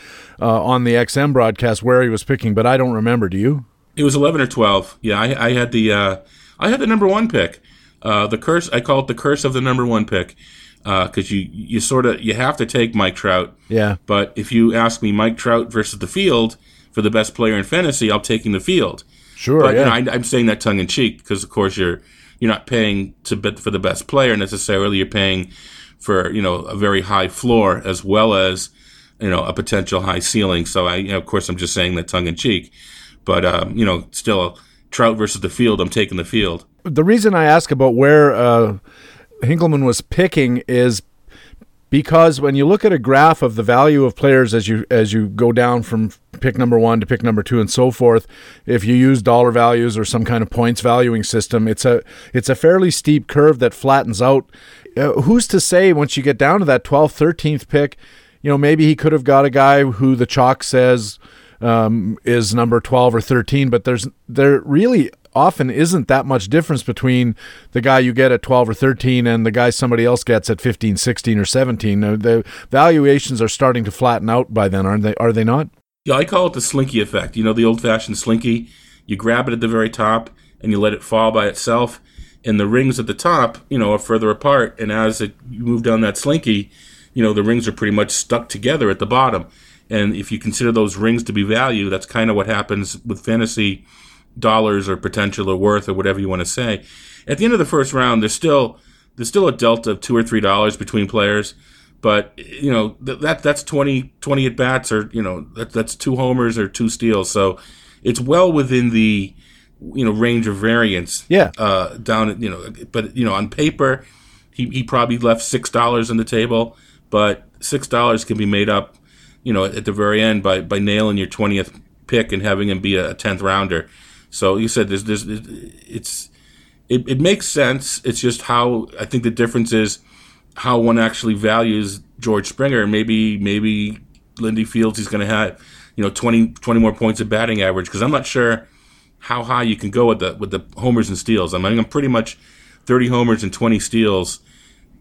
uh, on the XM broadcast where he was picking, but I don't remember. Do you? It was eleven or twelve. Yeah, I, I had the uh, I had the number one pick. Uh, the curse I call it the curse of the number one pick because uh, you you sort of you have to take Mike Trout. Yeah. But if you ask me Mike Trout versus the field for the best player in fantasy, I'm taking the field. Sure, but yeah. you know, I, am saying that tongue in cheek because, of course, you're you're not paying to bet for the best player necessarily. You're paying for you know a very high floor as well as you know a potential high ceiling. So I, you know, of course, I'm just saying that tongue in cheek. But um, you know, still Trout versus the field. I'm taking the field. The reason I ask about where uh, Hinkelman was picking is because when you look at a graph of the value of players as you as you go down from pick number one to pick number two and so forth, if you use dollar values or some kind of points valuing system, it's a it's a fairly steep curve that flattens out. Uh, who's to say once you get down to that 12th, 13th pick, you know maybe he could have got a guy who the chalk says um, is number 12 or 13, but there's there really often isn't that much difference between the guy you get at 12 or 13 and the guy somebody else gets at 15, 16 or 17. The valuations are starting to flatten out by then, aren't they? Are they not? Yeah, I call it the slinky effect. You know, the old-fashioned slinky. You grab it at the very top and you let it fall by itself and the rings at the top, you know, are further apart. And as it, you move down that slinky, you know, the rings are pretty much stuck together at the bottom. And if you consider those rings to be value, that's kind of what happens with fantasy dollars or potential or worth or whatever you want to say. At the end of the first round, there's still there's still a delta of two or three dollars between players, but you know th- that that's 20, 20 at bats or you know that, that's two homers or two steals. So it's well within the you know range of variance. Yeah. Uh, down you know, but you know on paper, he he probably left six dollars on the table, but six dollars can be made up, you know, at the very end by by nailing your twentieth pick and having him be a tenth rounder. So you said there's there's it's it, it makes sense. It's just how I think the difference is how one actually values George Springer. Maybe maybe Lindy Fields he's going to have you know 20, 20 more points of batting average because I'm not sure how high you can go with the with the homers and steals. I mean, I'm pretty much 30 homers and 20 steals.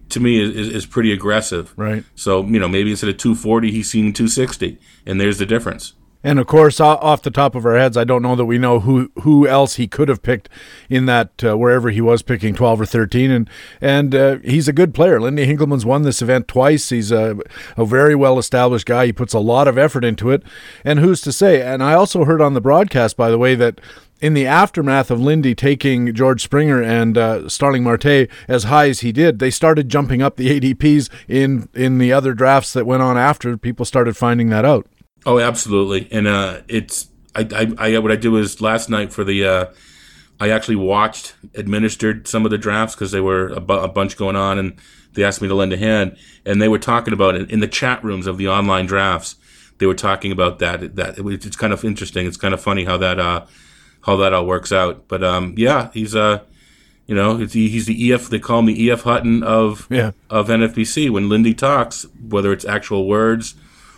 To me, is, is pretty aggressive. Right. So you know, maybe instead of 240, he's seeing 260, and there's the difference. And of course, off the top of our heads, I don't know that we know who who else he could have picked in that uh, wherever he was picking twelve or thirteen. And and uh, he's a good player. Lindy Hinkelman's won this event twice. He's a a very well established guy. He puts a lot of effort into it. And who's to say? And I also heard on the broadcast, by the way, that in the aftermath of Lindy taking George Springer and uh, Starling Marte as high as he did, they started jumping up the ADPs in in the other drafts that went on after. People started finding that out. Oh, absolutely. And uh, it's I, I, I what I did was last night for the uh, I actually watched administered some of the drafts because they were a, bu- a, bunch going on, and they asked me to lend a hand, and they were talking about it in the chat rooms of the online drafts. They were talking about that. That it, it's kind of interesting. It's kind of funny how that uh, how that all works out. But um, yeah, he's uh, you know, he's the EF. They call him the EF Hutton of yeah. of NFBC. When Lindy talks, whether it's actual words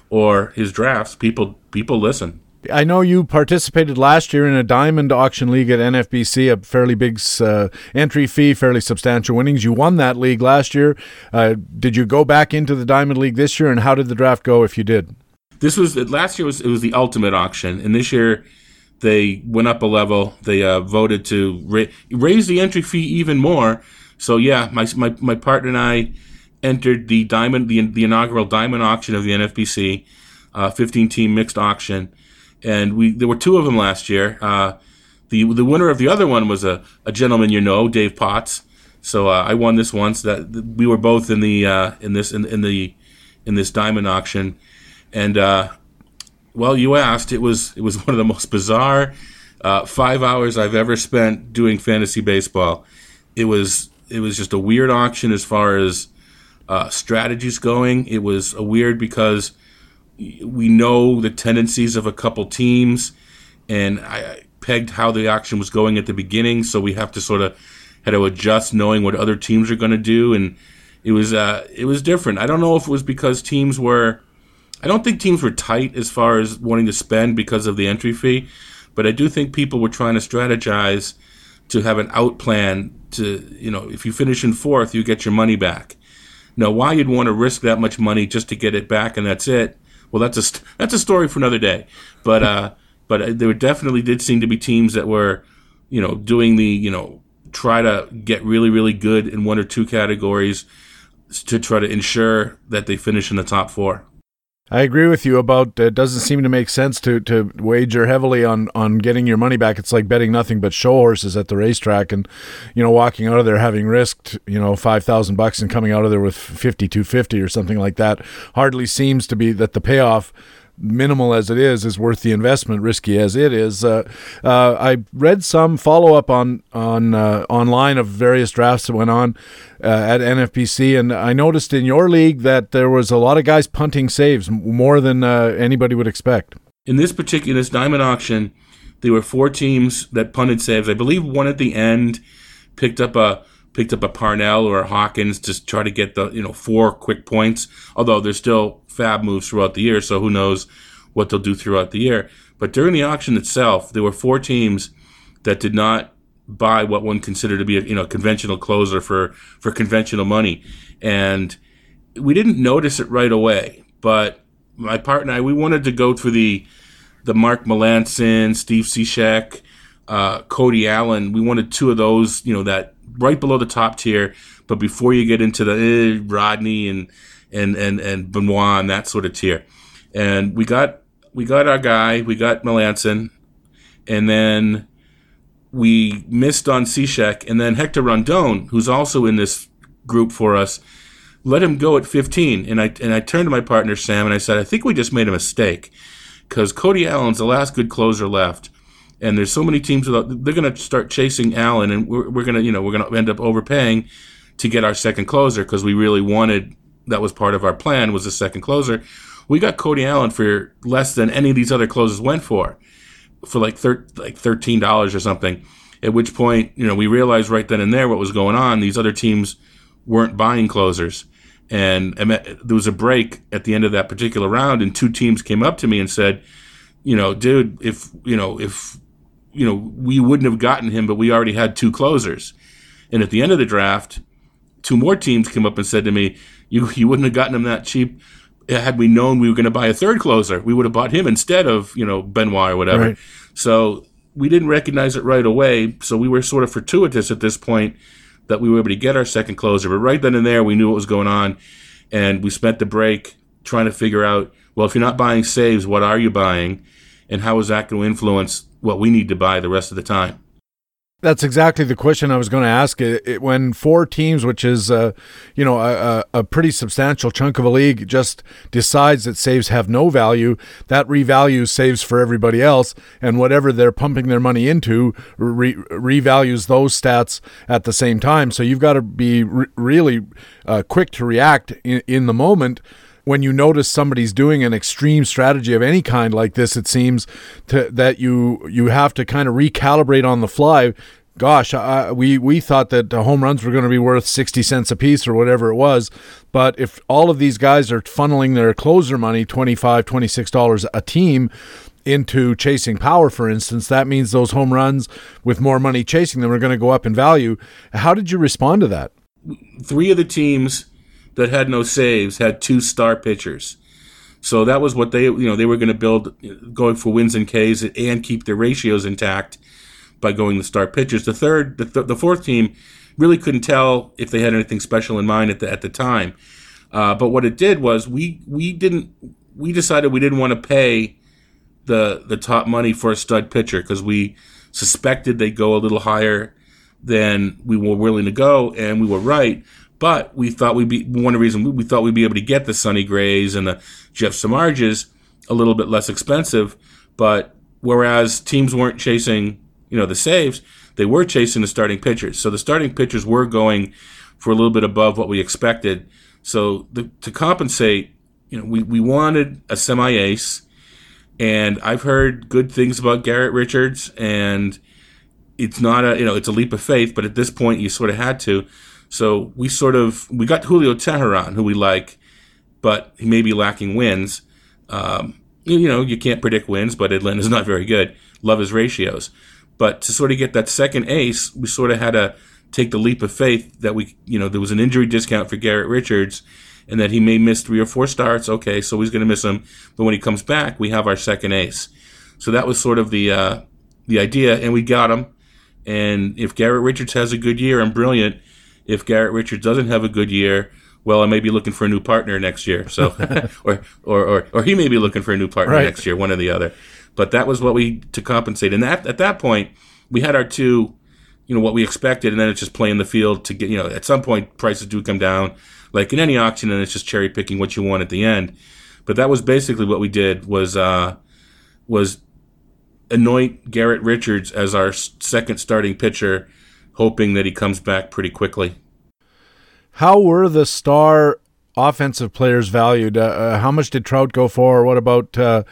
or his drafts, people people listen. I know you participated last year in a diamond auction league at NFBC, a fairly big uh, entry fee, fairly substantial winnings. You won that league last year. Uh, did you go back into the diamond league this year, and how did the draft go? If you did, this was last year was it was the ultimate auction, and this year they went up a level. They uh, voted to ra- raise the entry fee even more. So yeah, my my my partner and I entered the diamond the, the inaugural diamond auction of the NFBC, uh, 15 team mixed auction, and we there were two of them last year. Uh, the the winner of the other one was a, a gentleman you know, Dave Potts. So uh, I won this once. That we were both in the in this in, in, the in this diamond auction, and well, you asked. It was it was one of the most bizarre uh, five hours I've ever spent doing fantasy baseball. It was it was just a weird auction as far as uh, strategies going. It was a weird because we know the tendencies of a couple teams, and I pegged how the auction was going at the beginning, so we have to sort of had to adjust knowing what other teams are going to do, and it was uh, it was different. I don't know if it was because teams were I don't think teams were tight as far as wanting to spend because of the entry fee, but I do think people were trying to strategize to have an out plan to, you know, if you finish in fourth, you get your money back. Now, why you'd want to risk that much money just to get it back and that's it? Well, that's a that's a story for another day. But uh, but there definitely did seem to be teams that were, you know, doing the you know try to get really really good in one or two categories to try to ensure that they finish in the top four. I agree with you about it doesn't seem to make sense to, to wager heavily on, on getting your money back. It's like betting nothing but show horses at the racetrack and, you know, walking out of there having risked, you know, 5,000 bucks and coming out of there with 5250 or something like that hardly seems to be that the payoff minimal as it is, is worth the investment, risky as it is. Uh, uh, I read some follow up on on uh, online of various drafts that went on uh, at NFBC, and I noticed in your league that there was a lot of guys punting saves more than uh, anybody would expect. In this particular this diamond auction, there were four teams that punted saves. I believe one at the end picked up a picked up a Parnell or a Hawkins to try to get the you know four quick points. Although there's still FAAB moves throughout the year, so who knows what they'll do throughout the year. But during the auction itself, there were four teams that did not buy what one considered to be a you know conventional closer for for conventional money, and we didn't notice it right away. But my partner and I, we wanted to go through the the Mark Melancon, Steve Cishek, uh, Cody Allen. We wanted two of those, you know, that right below the top tier, but before you get into the eh, Rodney and and and and Benoit and that sort of tier. And we got we got our guy, we got Melancon, and then we missed on Cishek, and then Hector Rondon, who's also in this group for us, let him go at 15. And I and I turned to my partner Sam and I said, I think we just made a mistake because Cody Allen's the last good closer left, and there's so many teams without. They're going to start chasing Allen, and we're, we're going to you know we're going to end up overpaying to get our second closer because we really wanted that was part of our plan was the second closer. We got Cody Allen for less than any of these other closers went for, for like thir- like thirteen dollars or something. At which point, you know, we realized right then and there what was going on. These other teams weren't buying closers, and there was a break at the end of that particular round, and two teams came up to me and said, you know, dude, if you know, if you know, we wouldn't have gotten him, but we already had two closers. And at the end of the draft, two more teams came up and said to me, "You you wouldn't have gotten him that cheap." Had we known we were going to buy a third closer, we would have bought him instead of you know Benoit or whatever. Right. So we didn't recognize it right away. So we were sort of fortuitous at this point that we were able to get our second closer. But right then and there, we knew what was going on, and we spent the break trying to figure out, well, if you're not buying saves, what are you buying, and how is that going to influence what we need to buy the rest of the time? That's exactly the question I was going to ask. It, it, when four teams, which is uh, you know a, a, pretty substantial chunk of a league, just decides that saves have no value, that revalues saves for everybody else, and whatever they're pumping their money into re- revalues those stats at the same time. So you've got to be re- really uh, quick to react in, in the moment when you notice somebody's doing an extreme strategy of any kind like this, it seems to, that you you have to kind of recalibrate on the fly. Gosh, I, we we thought that home runs were going to be worth sixty cents a piece or whatever it was, but if all of these guys are funneling their closer money 25 26 dollars a team into chasing power, for instance, that means those home runs with more money chasing them are going to go up in value. How did you respond to that? Three of the teams that had no saves had two star pitchers. So that was what they, you know, they were going to build, going for wins and Ks and keep their ratios intact by going the star pitchers. The third, the, th- the fourth team really couldn't tell if they had anything special in mind at the at the time. Uh, but what it did was we we didn't we decided we didn't want to pay the the top money for a stud pitcher because we suspected they'd go a little higher than we were willing to go, and we were right. But we thought we'd be one reason we, we thought we'd be able to get the Sonny Grays and the Jeff Samardzijas a little bit less expensive. But whereas teams weren't chasing, you know, the saves, they were chasing the starting pitchers. So the starting pitchers were going for a little bit above what we expected. So the, to compensate, you know, we, we wanted a semi ace, and I've heard good things about Garrett Richards, and it's not a you know it's a leap of faith, but at this point you sort of had to. So we sort of we got Julio Teheran, who we like, but he may be lacking wins. Um, you, know, you can't predict wins, but Atlanta's not very good. Love his ratios, but to sort of get that second ace, we sort of had to take the leap of faith that we, you know, there was an injury discount for Garrett Richards, and that he may miss three or four starts. Okay, so he's going to miss them, but when he comes back, we have our second ace. So that was sort of the uh, the idea, and we got him. And if Garrett Richards has a good year, I'm brilliant if Garrett Richards doesn't have a good year, well, I may be looking for a new partner next year. So, or, or, or, or he may be looking for a new partner right. next year, one or the other. But that was what we to compensate. And that at that point, we had our two, you know, what we expected, and then it's just playing the field to get, you know, at some point prices do come down, like in any auction, and it's just cherry picking what you want at the end. But that was basically what we did was uh, was anoint Garrett Richards as our second starting pitcher hoping that he comes back pretty quickly. How were the star offensive players valued? Uh, uh, how much did Trout go for? What about uh,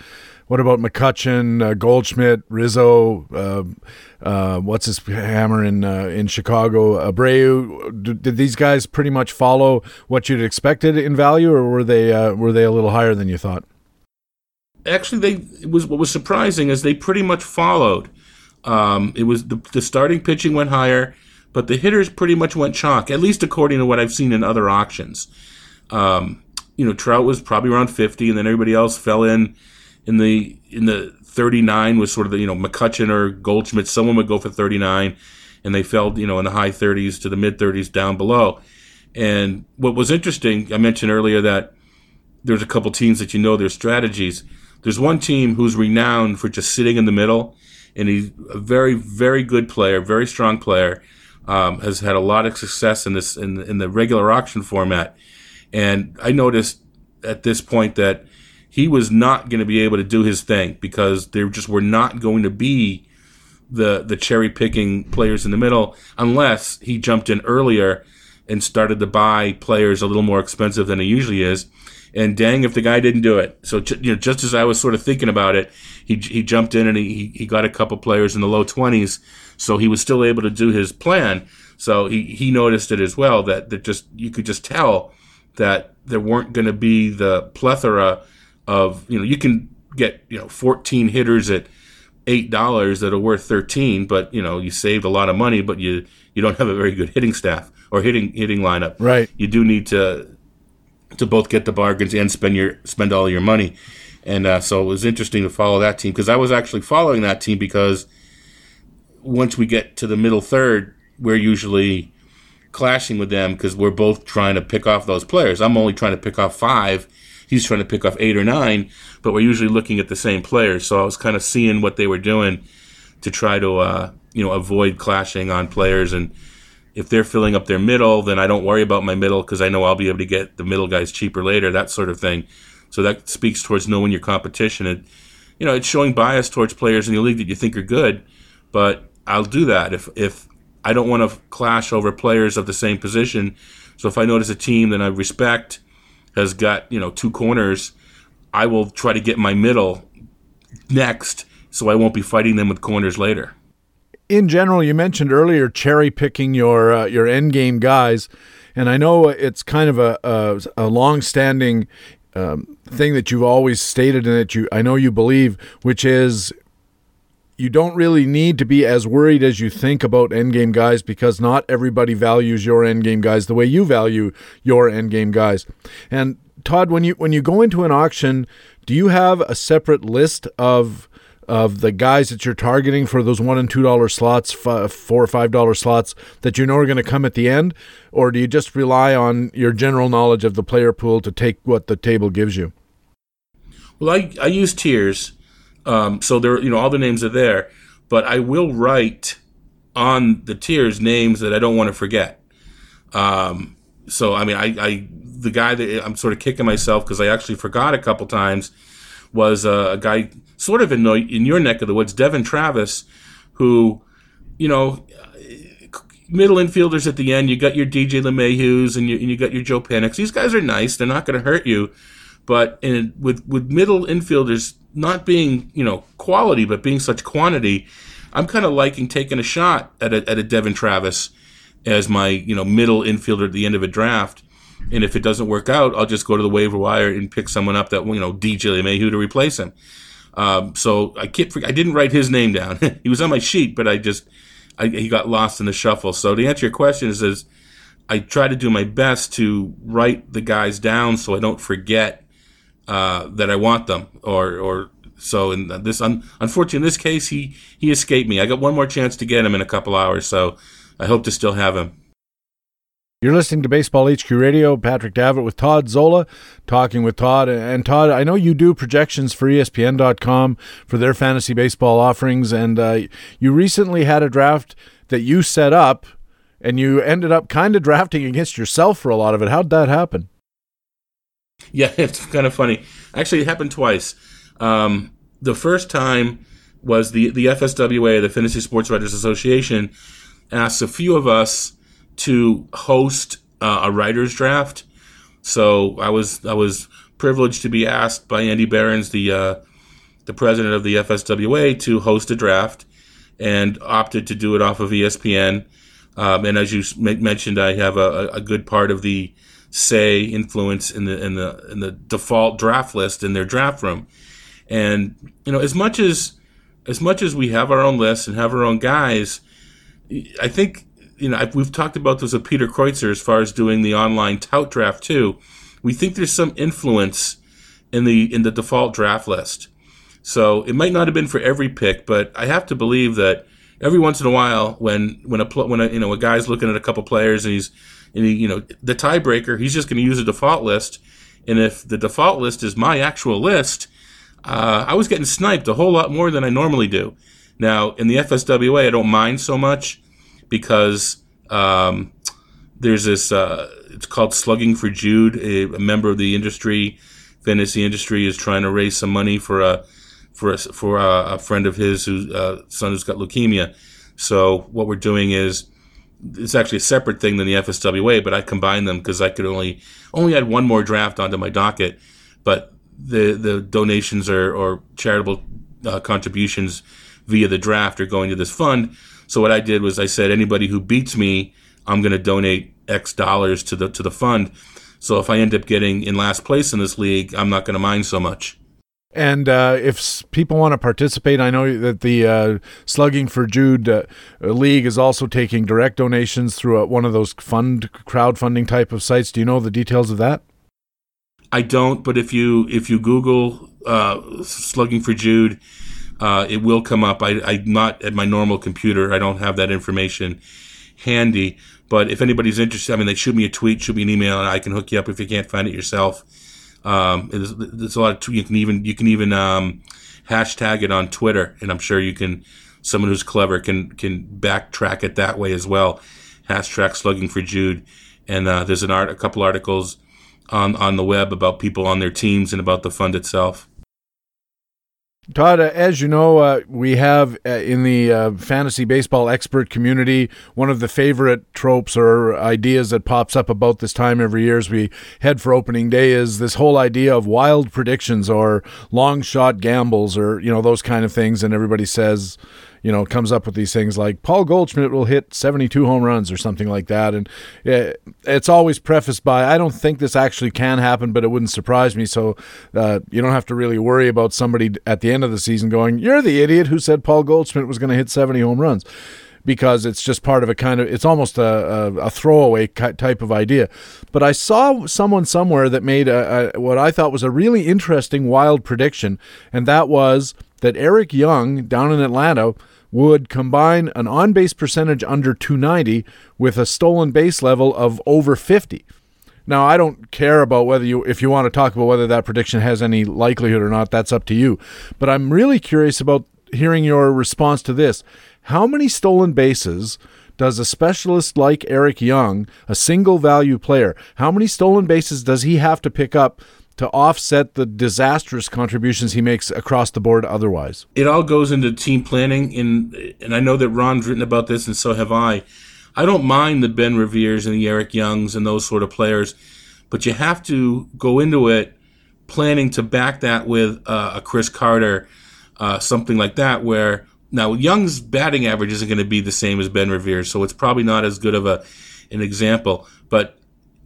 what about McCutchen, uh, Goldschmidt, Rizzo? Uh, uh, what's his hammer in in Chicago? Abreu. D- did these guys pretty much follow what you'd expected in value, or were they were they a little higher than you thought? Actually, they was what was surprising is they pretty much followed Um, it was the, the starting pitching went higher, but the hitters pretty much went chalk, at least according to what I've seen in other auctions. Um, you know, Trout was probably around 50, and then everybody else fell in in the in the 39 was sort of the you know McCutchen or Goldschmidt. Someone would go for 39, and they fell you know in the high 30s to the mid 30s down below. And what was interesting, I mentioned earlier that there's a couple teams that you know their strategies. There's one team who's renowned for just sitting in the middle, and he's a very, very good player, very strong player. Um, has had a lot of success in this in, in the regular auction format, and I noticed at this point that he was not going to be able to do his thing because there just were not going to be the the cherry picking players in the middle unless he jumped in earlier and started to buy players a little more expensive than he usually is and dang if the guy didn't do it. So you know, just as I was sort of thinking about it, he he jumped in and he he got a couple players in the low twenties, so he was still able to do his plan. So he he noticed it as well that that just you could just tell that there weren't going to be the plethora of you know you can get you know 14 hitters at eight dollars that are worth 13 but you know you saved a lot of money but you you don't have a very good hitting staff or hitting hitting lineup right you do need to to both get the bargains and spend your spend all your money. And uh, so it was interesting to follow that team because I was actually following that team because once we get to the middle third, we're usually clashing with them because we're both trying to pick off those players. I'm only trying to pick off five. He's trying to pick off eight or nine, but we're usually looking at the same players. So I was kind of seeing what they were doing to try to, uh, you know, avoid clashing on players and if they're filling up their middle, then I don't worry about my middle because I know I'll be able to get the middle guys cheaper later, that sort of thing. So that speaks towards knowing your competition. And, you know, it's showing bias towards players in the league that you think are good, but I'll do that if, if I don't want to clash over players of the same position. So if I notice a team that I respect has got, you know, two corners, I will try to get my middle next so I won't be fighting them with corners later in general, you mentioned earlier cherry picking your uh, your end game guys, and I know it's kind of a a, a long standing um, thing that you've always stated and that you I know you believe, which is you don't really need to be as worried as you think about endgame guys because not everybody values your endgame guys the way you value your endgame guys. And Todd, when you when you go into an auction, do you have a separate list of of the guys that you're targeting for those one and two dollar slots, four or five dollar slots that you know are going to come at the end, or do you just rely on your general knowledge of the player pool to take what the table gives you? Well, I I use tiers, um, so there you know all the names are there, but I will write on the tiers names that I don't want to forget. Um, so I mean, I, I the guy that I'm sort of kicking myself because I actually forgot a couple times was uh, a guy sort of in, in your neck of the woods, Devon Travis, who, you know, middle infielders at the end. You got your DJ LeMahieu's and you, and you got your Joe Panik's. These guys are nice. They're not going to hurt you. But in, with with middle infielders not being you know quality but being such quantity, I'm kind of liking taking a shot at a, at a Devon Travis as my you know middle infielder at the end of a draft and if it doesn't work out, I'll just go to the waiver wire and pick someone up that you know DJ LeMahieu to replace him. Um, so I keep I didn't write his name down. he was on my sheet, but I just I, he got lost in the shuffle. So to answer your question is, is I try to do my best to write the guys down so I don't forget uh, that I want them or or so in this un, unfortunately in this case he he escaped me. I got one more chance to get him in a couple hours, so I hope to still have him. You're listening to Baseball HQ Radio. Patrick Davitt with Todd Zola, talking with Todd. And Todd, I know you do projections for ESPN.com for their fantasy baseball offerings, and uh, you recently had a draft that you set up, and you ended up kind of drafting against yourself for a lot of it. How'd that happen? Yeah, it's kind of funny. Actually, it happened twice. Um, the first time was the the FSWA, the Fantasy Sports Writers Association, asked a few of us to host uh, a writers draft. So I was I was privileged to be asked by Andy Behrens, the uh, the president of the FSWA, to host a draft, and opted to do it off of ESPN. Um, and as you mentioned, I have a, a, good part of the say influence in the in the in the default draft list in their draft room. And you know, as much as as much as we have our own list and have our own guys, I think you know we've talked about this with Peter Kreutzer as far as doing the online tout draft too. We think there's some influence in the in the default draft list. So it might not have been for every pick, but I have to believe that every once in a while, when when a when a, you know a guy's looking at a couple players and he's and he, you know the tiebreaker, he's just going to use a default list. And if the default list is my actual list, uh, I was getting sniped a whole lot more than I normally do. Now in the FSWA, I don't mind so much because um, there's this. Uh, it's called Slugging for Jude. A, a, member of the industry, fantasy industry, is trying to raise some money for a for a, for a, a friend of his whose uh, son who's got leukemia. So what we're doing is it's actually a separate thing than the FSWA, but I combined them because I could only only add one more draft onto my docket. But the the donations or, or charitable uh, contributions via the draft are going to this fund. So what I did was I said anybody who beats me, I'm going to donate X dollars to the to the fund. So if I end up getting in last place in this league, I'm not going to mind so much. And uh, if people want to participate, I know that the uh, Slugging for Jude uh, League is also taking direct donations through a, one of those fund crowdfunding type of sites. Do you know the details of that? I don't, but if you if you Google uh, Slugging for Jude, uh, it will come up. I, I'm not at my normal computer. I don't have that information handy. But if anybody's interested, I mean, they shoot me a tweet, shoot me an email, and I can hook you up if you can't find it yourself. Um, there's, a lot of you can even you can even um, hashtag it on Twitter, and I'm sure you can. Someone who's clever can can backtrack it that way as well. Hashtag slugging for Jude, and uh, there's an art, a couple articles on on the web about people on their teams and about the fund itself. Todd, uh, as you know, uh, we have uh, in the uh, fantasy baseball expert community one of the favorite tropes or ideas that pops up about this time every year as we head for opening day is this whole idea of wild predictions or long shot gambles or you know those kind of things, and everybody says you know, comes up with these things like Paul Goldschmidt will hit 72 home runs or something like that. And it's always prefaced by, I don't think this actually can happen, but it wouldn't surprise me. So uh, you don't have to really worry about somebody at the end of the season going, You're the idiot who said Paul Goldschmidt was going to hit 70 home runs because it's just part of a kind of it's almost a, a, a throwaway type of idea. But I saw someone somewhere that made a, a, what I thought was a really interesting wild prediction, and that was that Eric Young down in Atlanta would combine an on base percentage under 290 with a stolen base level of over 50. Now, I don't care about whether you, if you want to talk about whether that prediction has any likelihood or not, that's up to you. But I'm really curious about hearing your response to this. How many stolen bases does a specialist like Eric Young, a single value player, how many stolen bases does he have to pick up to offset the disastrous contributions he makes across the board otherwise. It all goes into team planning, and and I know that Ron's written about this, and so have I. I don't mind the Ben Reveres and the Eric Youngs and those sort of players, but you have to go into it planning to back that with uh, a Chris Carter, uh, something like that, where now Young's batting average isn't going to be the same as Ben Revere, so it's probably not as good of a an example. But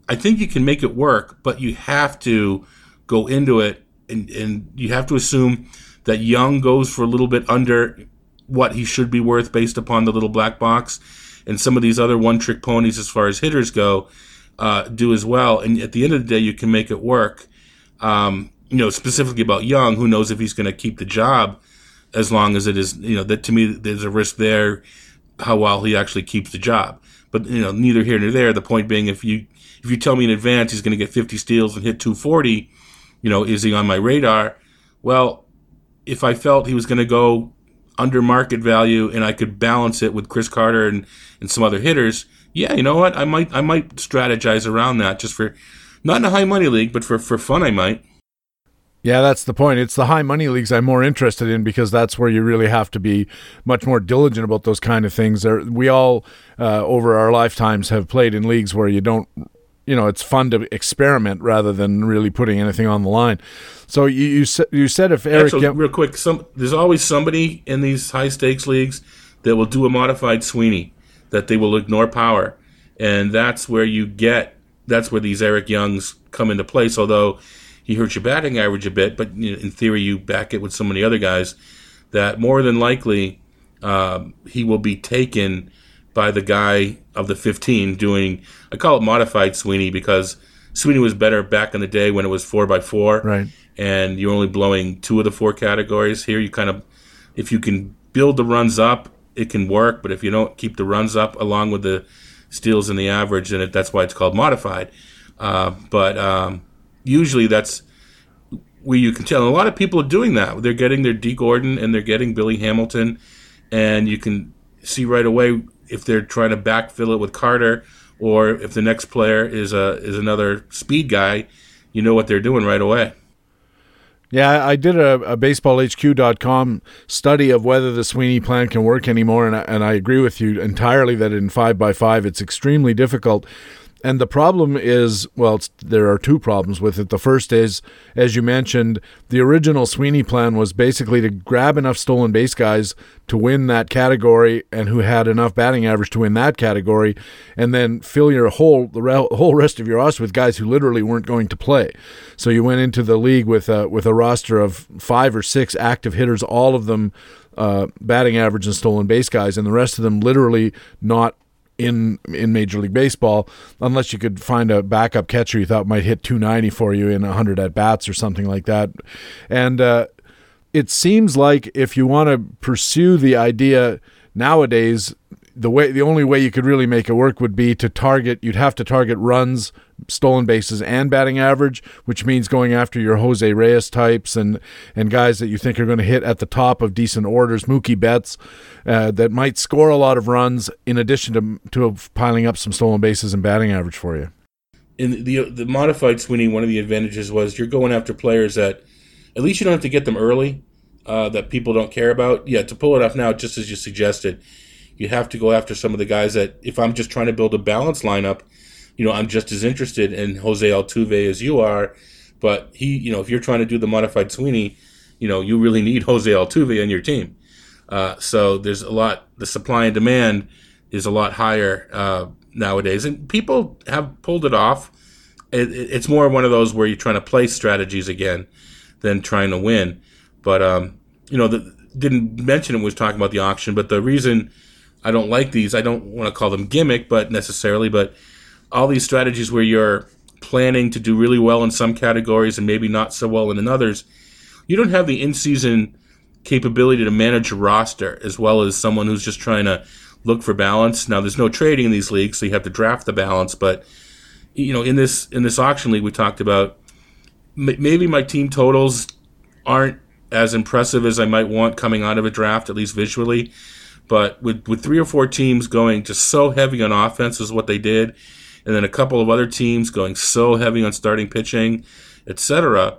I think you can make it work, but you have to go into it, and, and you have to assume that Young goes for a little bit under what he should be worth based upon the little black box, and some of these other one trick ponies, as far as hitters go, uh, do as well. And at the end of the day, you can make it work. Um, you know, specifically about Young, who knows if he's going to keep the job as long as it is, you know, that to me, there's a risk there how well he actually keeps the job. But, you know, neither here nor there. The point being, if you, if you tell me in advance he's going to get 50 steals and hit 240, you know, is he on my radar? Well, if I felt he was going to go under market value and I could balance it with Chris Carter and, and some other hitters, yeah, you know what? I might I might strategize around that just for not in a high money league, but for, for fun I might. Yeah, that's the point. It's the high money leagues I'm more interested in because that's where you really have to be much more diligent about those kind of things. We all, uh, over our lifetimes, have played in leagues where you don't you know it's fun to experiment rather than really putting anything on the line. So you you, you said if Eric Actually, real quick, some there's always somebody in these high stakes leagues that will do a modified Sweeney that they will ignore power, and that's where you get that's where these Eric Youngs come into place. Although he hurts your batting average a bit, but in theory you back it with so many other guys. that more than likely um, he will be taken by the guy of the 15 doing, I call it modified Sweeney because Sweeney was better back in the day when it was four by four. Right. And you're only blowing two of the four categories. Here, you kind of, if you can build the runs up, it can work. But if you don't keep the runs up along with the steals and the average, then it, that's why it's called modified. Uh, but um, usually that's where you can tell. And a lot of people are doing that. They're getting their Dee Gordon and they're getting Billy Hamilton, and you can see right away if they're trying to backfill it with Carter or if the next player is a is another speed guy. You know what they're doing right away. Yeah, I did a, a baseballhq.com study of whether the Sweeney plan can work anymore, and I, and I agree with you entirely that in 5x5 it's extremely difficult and the problem is, well, there are two problems with it. The first is, as you mentioned, the original Sweeney plan was basically to grab enough stolen base guys to win that category and who had enough batting average to win that category, and then fill your whole the re- whole rest of your roster with guys who literally weren't going to play. So you went into the league with a, with a roster of five or six active hitters, all of them uh, batting average and stolen base guys, and the rest of them literally not in in Major League Baseball, unless you could find a backup catcher you thought might hit 290 for you in 100 at bats or something like that. And uh, it seems like if you want to pursue the idea nowadays, the way the only way you could really make it work would be to target. You'd have to target runs stolen bases and batting average, which means going after your Jose Reyes types and and guys that you think are going to hit at the top of decent orders, Mookie Betts, uh, that might score a lot of runs in addition to to piling up some stolen bases and batting average for you. In the the modified Sweeney, one of the advantages was you're going after players that at least you don't have to get them early. Uh, that people don't care about. Yeah, to pull it off now, just as you suggested, you have to go after some of the guys that, if I'm just trying to build a balanced lineup, you know, I'm just as interested in Jose Altuve as you are. But he, you know, if you're trying to do the modified Sweeney, you know, you really need Jose Altuve on your team. Uh, so there's a lot, the supply and demand is a lot higher uh, nowadays. And people have pulled it off. It, it's more one of those where you're trying to play strategies again than trying to win. But, um, you know, the, didn't mention it was talking about the auction, but the reason I don't like these, I don't want to call them gimmick, but necessarily, but all these strategies where you're planning to do really well in some categories and maybe not so well in others, you don't have the in season capability to manage a roster as well as someone who's just trying to look for balance. Now, there's no trading in these leagues, so you have to draft the balance. But you know, in this in this auction league, we talked about maybe my team totals aren't as impressive as I might want coming out of a draft, at least visually. But with with three or four teams going just so heavy on offense is what they did, and then a couple of other teams going so heavy on starting pitching, etc.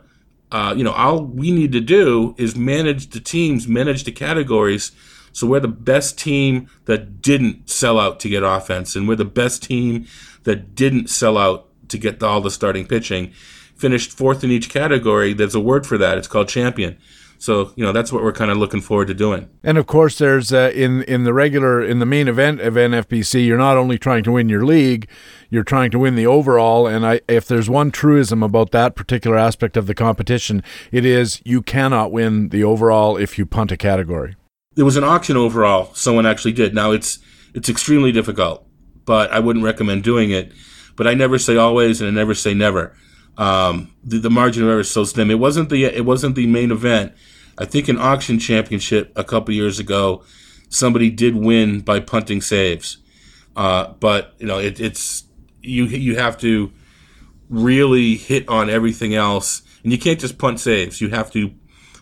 Uh, you know, all we need to do is manage the teams, manage the categories. So we're the best team that didn't sell out to get offense, and we're the best team that didn't sell out to get all the starting pitching. Finished fourth in each category. There's a word for that. It's called champion. So you know that's what we're kind of looking forward to doing. And of course, there's uh, in in the regular in the main event of NFBC, you're not only trying to win your league, you're trying to win the overall. And I, if there's one truism about that particular aspect of the competition, it is you cannot win the overall if you punt a category. There was an auction overall. Someone actually did. Now it's it's extremely difficult, but I wouldn't recommend doing it. But I never say always, and I never say never. Um, the, the margin of error is so slim. It wasn't the it wasn't the main event. I think an auction championship a couple years ago, somebody did win by punting saves. Uh, but you know, it, it's you you have to really hit on everything else, and you can't just punt saves. You have to.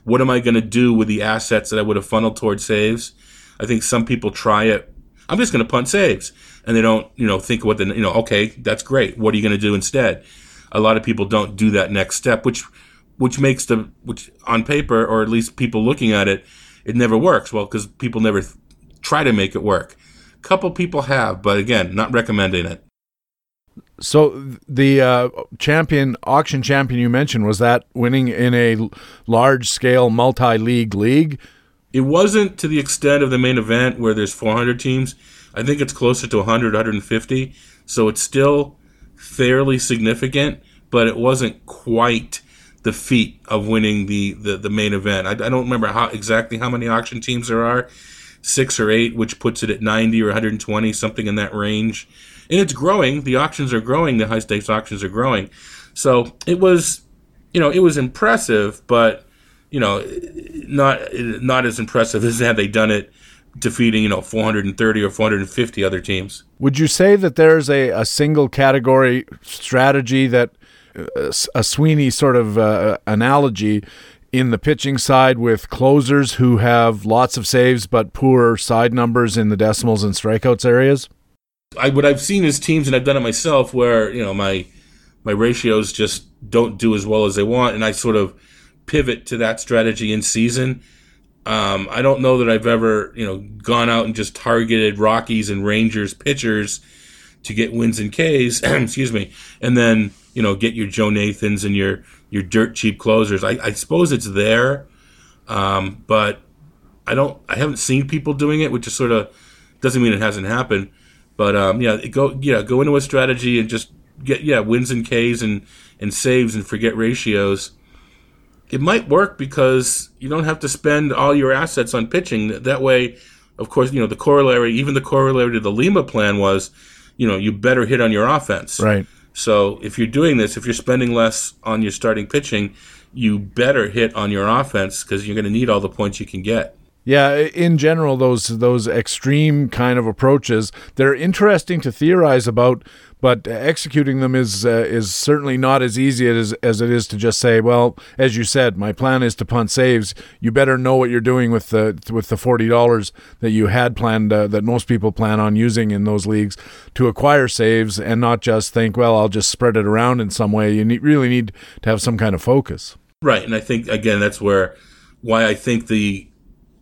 What am I going to do with the assets that I would have funneled towards saves? I think some people try it. I'm just going to punt saves, and they don't, you know, think what the, you know, okay, that's great. What are you going to do instead? A lot of people don't do that next step, which which makes the which on paper or at least people looking at it, it never works. Well, because people never th- try to make it work. A couple people have, but again, not recommending it. So the uh, champion auction champion you mentioned was that winning in a large scale multi league league. It wasn't to the extent of the main event where there's 400 teams. I think it's closer to 100, 150. So it's still fairly significant, but it wasn't quite the feat of winning the the, the main event. I, I don't remember how exactly how many auction teams there are, six or eight, which puts it at 90 or 120, something in that range. And it's growing. The auctions are growing. The high stakes auctions are growing. So it was, you know, it was impressive, but you know, not not as impressive as had they done it defeating you know 430 or 450 other teams. Would you say that there's a, a single category strategy that uh, a Sweeney sort of uh, analogy in the pitching side with closers who have lots of saves but poor side numbers in the decimals and strikeouts areas? I what I've seen is teams, and I've done it myself, where you know my my ratios just don't do as well as they want, and I sort of pivot to that strategy in season. Um, I don't know that I've ever you know gone out and just targeted Rockies and Rangers pitchers to get wins and Ks. excuse me, and then you know get your Joe Nathans and your your dirt cheap closers. I, I suppose it's there, um, but I don't. I haven't seen people doing it, which is sort of doesn't mean it hasn't happened. But um, yeah, go yeah go into a strategy and just get yeah wins and Ks and and saves and forget ratios. It might work because you don't have to spend all your assets on pitching. That way, of course, you know the corollary. Even the corollary to the Lima plan was, you know, you better hit on your offense. Right. So if you're doing this, if you're spending less on your starting pitching, you better hit on your offense because you're going to need all the points you can get. Yeah, in general, those those extreme kind of approaches they're interesting to theorize about, but executing them is uh, is certainly not as easy as as it is to just say, well, as you said, my plan is to punt saves. You better know what you're doing with the with the forty dollars that you had planned uh, that most people plan on using in those leagues to acquire saves, and not just think, well, I'll just spread it around in some way. You need, really need to have some kind of focus. Right, and I think again that's where why I think the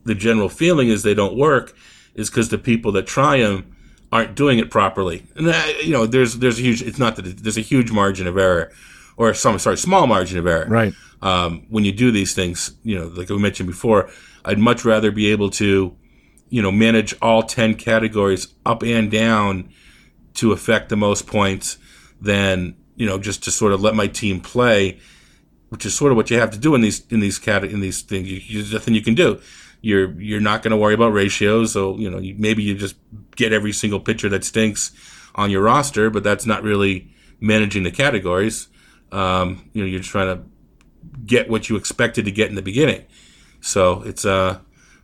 the general feeling is they don't work is because the people that try them aren't doing it properly. And uh, you know, there's there's a huge. It's not that there's a huge margin of error, or some sorry, small margin of error. Right. Um, when you do these things, you know, like we mentioned before, I'd much rather be able to, you know, manage all ten categories up and down to affect the most points than you know just to sort of let my team play, which is sort of what you have to do in these in these cat in these things. You, you, there's nothing you can do you're you're not going to worry about ratios. So you know you, maybe you just get every single pitcher that stinks on your roster, but that's not really managing the categories. Um, you know you're just trying to get what you expected to get in the beginning. So it's uh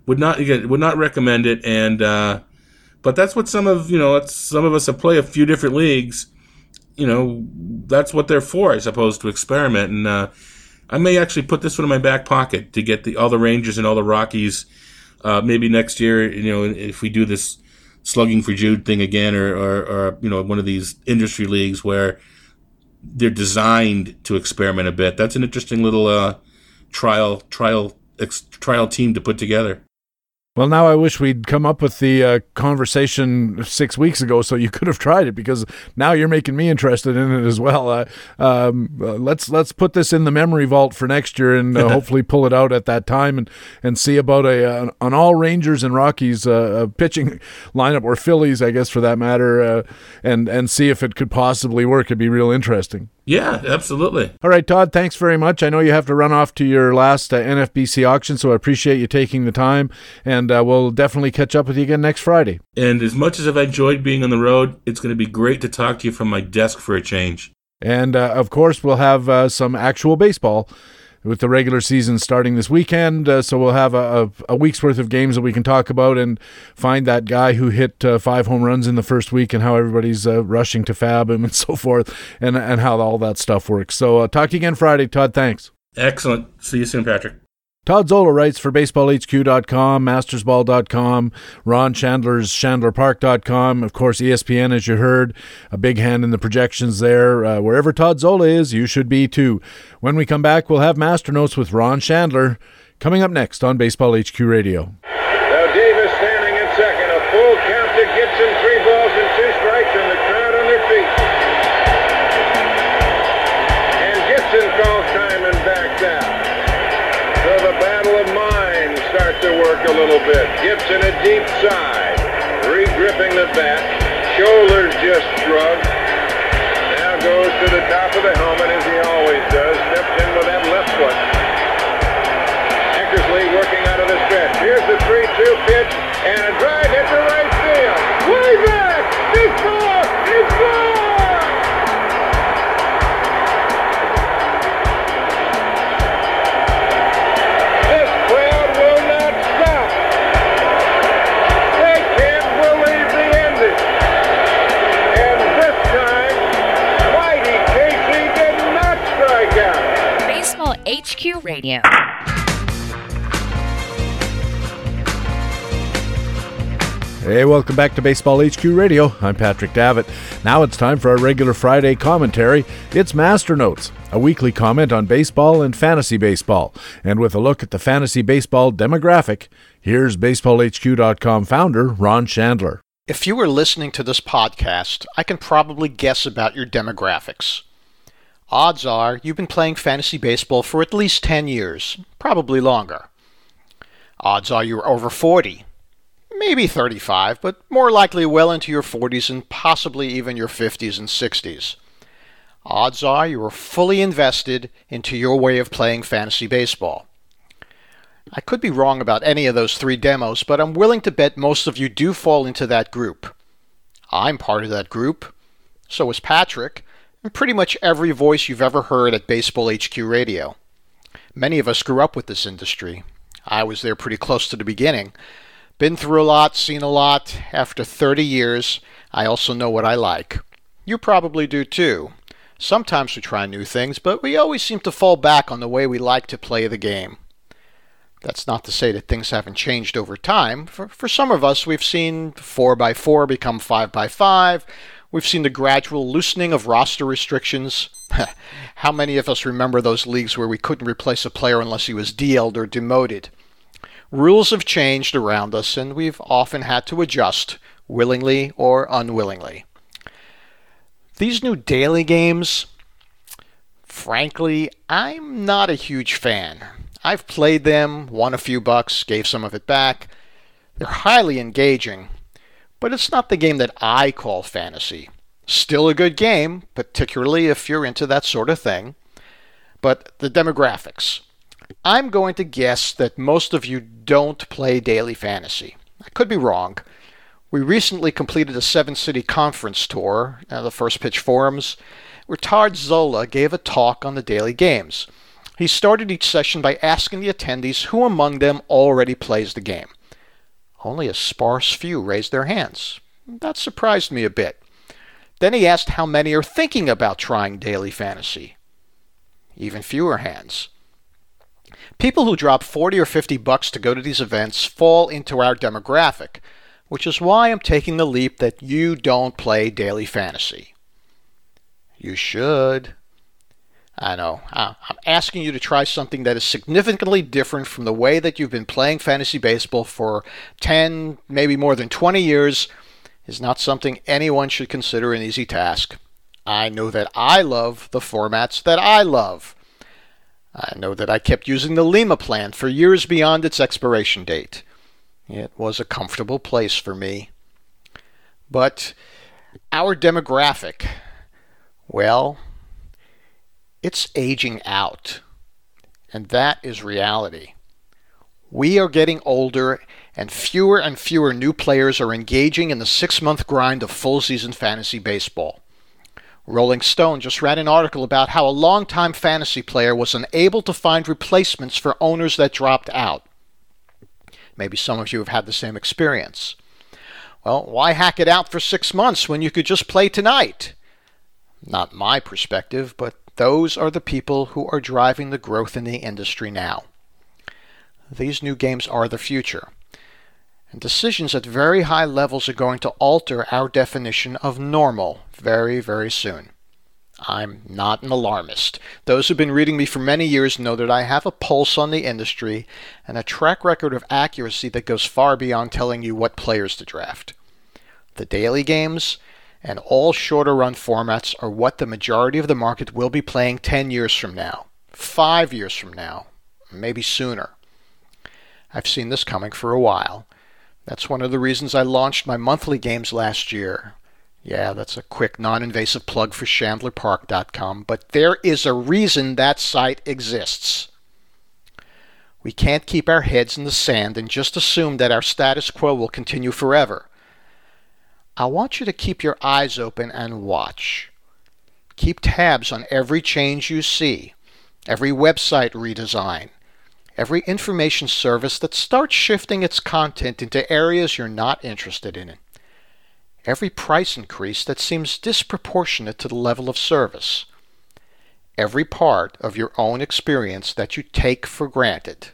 would not again would not recommend it. And uh, but that's what some of you know some of us have played a few different leagues. You know that's what they're for, I suppose, to experiment and. Uh, I may actually put this one in my back pocket to get the all the Rangers and all the Rockies. Uh, maybe next year, you know, if we do this slugging for Jude thing again, or, or, or you know, one of these industry leagues where they're designed to experiment a bit. That's an interesting little uh, trial trial ex- trial team to put together. Well, now I wish we'd come up with the uh, conversation six weeks ago, so you could have tried it. Because now you're making me interested in it as well. Uh, um, uh, let's let's put this in the memory vault for next year, and uh, hopefully pull it out at that time, and and see about a uh, an all Rangers and Rockies uh, pitching lineup, or Phillies, I guess, for that matter, and and see if it could possibly work. It'd be real interesting. Yeah, absolutely. All right, Todd, thanks very much. I know you have to run off to your last uh, NFBC auction, so I appreciate you taking the time, and uh, we'll definitely catch up with you again next Friday. And as much as I've enjoyed being on the road, it's going to be great to talk to you from my desk for a change. And uh, of course, we'll have uh, some actual baseball with the regular season starting this weekend. Uh, so we'll have a, a, a, week's worth of games that we can talk about and find that guy who hit uh, five home runs in the first week and how everybody's uh, rushing to FAAB him and so forth and, and how all that stuff works. So uh, talk to you again Friday. Todd, thanks. Excellent. See you soon, Patrick. Todd Zola writes for BaseballHQ.com, MastersBall.com, Ron Shandler's ShandlerPark.com, of course, ESPN, as you heard, a big hand in the projections there. Uh, wherever Todd Zola is, you should be too. When we come back, we'll have Master Notes with Ron Shandler coming up next on Baseball HQ Radio. Bat, shoulders just shrugged. Radio. Hey, welcome back to Baseball HQ Radio. I'm Patrick Davitt. Now it's time for our regular Friday commentary. It's Master Notes, a weekly comment on baseball and fantasy baseball. And with a look at the fantasy baseball demographic, here's BaseballHQ.com founder Ron Shandler. If you were listening to this podcast, I can probably guess about your demographics. Odds are you've been playing fantasy baseball for at least 10 years, probably longer. Odds are you're over 40 maybe 35, but more likely well into your 40s and possibly even your 50s and 60s. Odds are you are fully invested into your way of playing fantasy baseball. I could be wrong about any of those three demos, but I'm willing to bet most of you do fall into that group. I'm part of that group. So is Patrick, and pretty much every voice you've ever heard at Baseball HQ Radio. Many of us grew up with this industry. I was there pretty close to the beginning, been through a lot, seen a lot. After 30 years, I also know what I like. You probably do too. Sometimes we try new things, but we always seem to fall back on the way we like to play the game. That's not to say that things haven't changed over time. For, for some of us, we've seen 4x4 become 5x5. We've seen the gradual loosening of roster restrictions. How many of us remember those leagues where we couldn't replace a player unless he was DL'd or demoted? Rules have changed around us, and we've often had to adjust, willingly or unwillingly. These new daily games, frankly, I'm not a huge fan. I've played them, won a few bucks, gave some of it back. They're highly engaging, but it's not the game that I call fantasy. Still a good game, particularly if you're into that sort of thing. But the demographics. I'm going to guess that most of you don't play daily fantasy. I could be wrong. We recently completed a seven city conference tour, uh, the First Pitch Forums, where Todd Zola gave a talk on the daily games. He started each session by asking the attendees who among them already plays the game. Only a sparse few raised their hands. That surprised me a bit. Then he asked how many are thinking about trying daily fantasy. Even fewer hands. People who drop 40 or 50 bucks to go to these events fall into our demographic, which is why I'm taking the leap that you don't play daily fantasy. You should. I know. I'm asking you to try something that is significantly different from the way that you've been playing fantasy baseball for 10, maybe more than 20 years, is not something anyone should consider an easy task. I know that I love the formats that I love. I know that I kept using the Lima plan for years beyond its expiration date. It was a comfortable place for me. But our demographic, well, it's aging out. And that is reality. We are getting older, and fewer and fewer new players are engaging in the six month grind of full season fantasy baseball. Rolling Stone just ran an article about how a longtime fantasy player was unable to find replacements for owners that dropped out. Maybe some of you have had the same experience. Well, why hack it out for six months when you could just play tonight? Not my perspective, but those are the people who are driving the growth in the industry now. These new games are the future. And decisions at very high levels are going to alter our definition of normal very, very soon. I'm not an alarmist. Those who've been reading me for many years know that I have a pulse on the industry and a track record of accuracy that goes far beyond telling you what players to draft. The daily games and all shorter run formats are what the majority of the market will be playing 10 years from now, 5 years from now, maybe sooner. I've seen this coming for a while that's one of the reasons I launched my monthly games last year. Yeah, that's a quick, non invasive plug for ShandlerPark.com, but there is a reason that site exists. We can't keep our heads in the sand and just assume that our status quo will continue forever. I want you to keep your eyes open and watch. Keep tabs on every change you see, every website redesign, every information service that starts shifting its content into areas you're not interested in, every price increase that seems disproportionate to the level of service, every part of your own experience that you take for granted.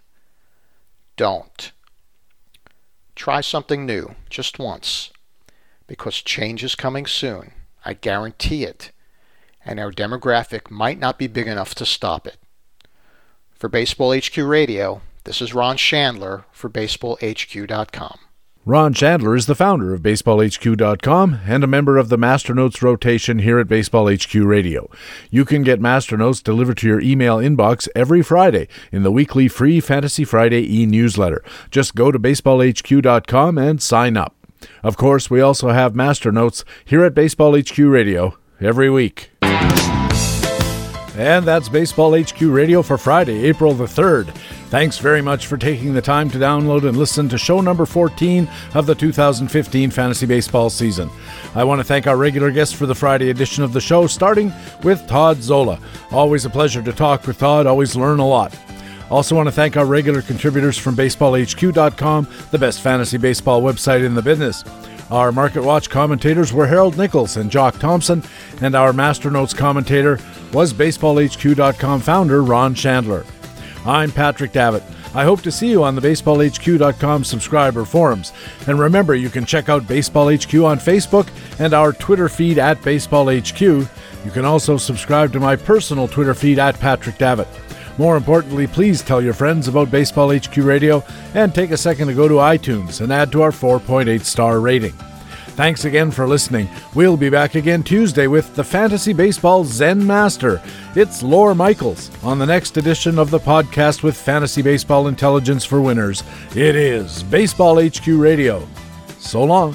Don't. Try something new, just once, because change is coming soon. I guarantee it. And our demographic might not be big enough to stop it. For Baseball HQ Radio, this is Ron Shandler for BaseballHQ.com. Ron Shandler is the founder of BaseballHQ.com and a member of the Masternotes rotation here at Baseball HQ Radio. You can get Masternotes delivered to your email inbox every Friday in the weekly free Fantasy Friday e newsletter. Just go to BaseballHQ.com and sign up. Of course, we also have Master Notes here at Baseball HQ Radio every week. And that's Baseball HQ Radio for Friday, April the 3rd. Thanks very much for taking the time to download and listen to show number 14 of the 2015 fantasy baseball season. I want to thank our regular guests for the Friday edition of the show, starting with Todd Zola. Always a pleasure to talk with Todd, always learn a lot. Also, want to thank our regular contributors from BaseballHQ.com, the best fantasy baseball website in the business. Our Market Watch commentators were Harold Nichols and Jock Thompson, and our Master Notes commentator was BaseballHQ.com founder Ron Shandler. I'm Patrick Davitt. I hope to see you on the BaseballHQ.com subscriber forums. And remember, you can check out BaseballHQ on Facebook and our Twitter feed at BaseballHQ. You can also subscribe to my personal Twitter feed at Patrick Davitt. More importantly, please tell your friends about Baseball HQ Radio and take a second to go to iTunes and add to our 4.8 star rating. Thanks again for listening. We'll be back again Tuesday with the Fantasy Baseball Zen Master. It's Lawr Michaels on the next edition of the podcast with Fantasy Baseball Intelligence for Winners. It is Baseball HQ Radio. So long.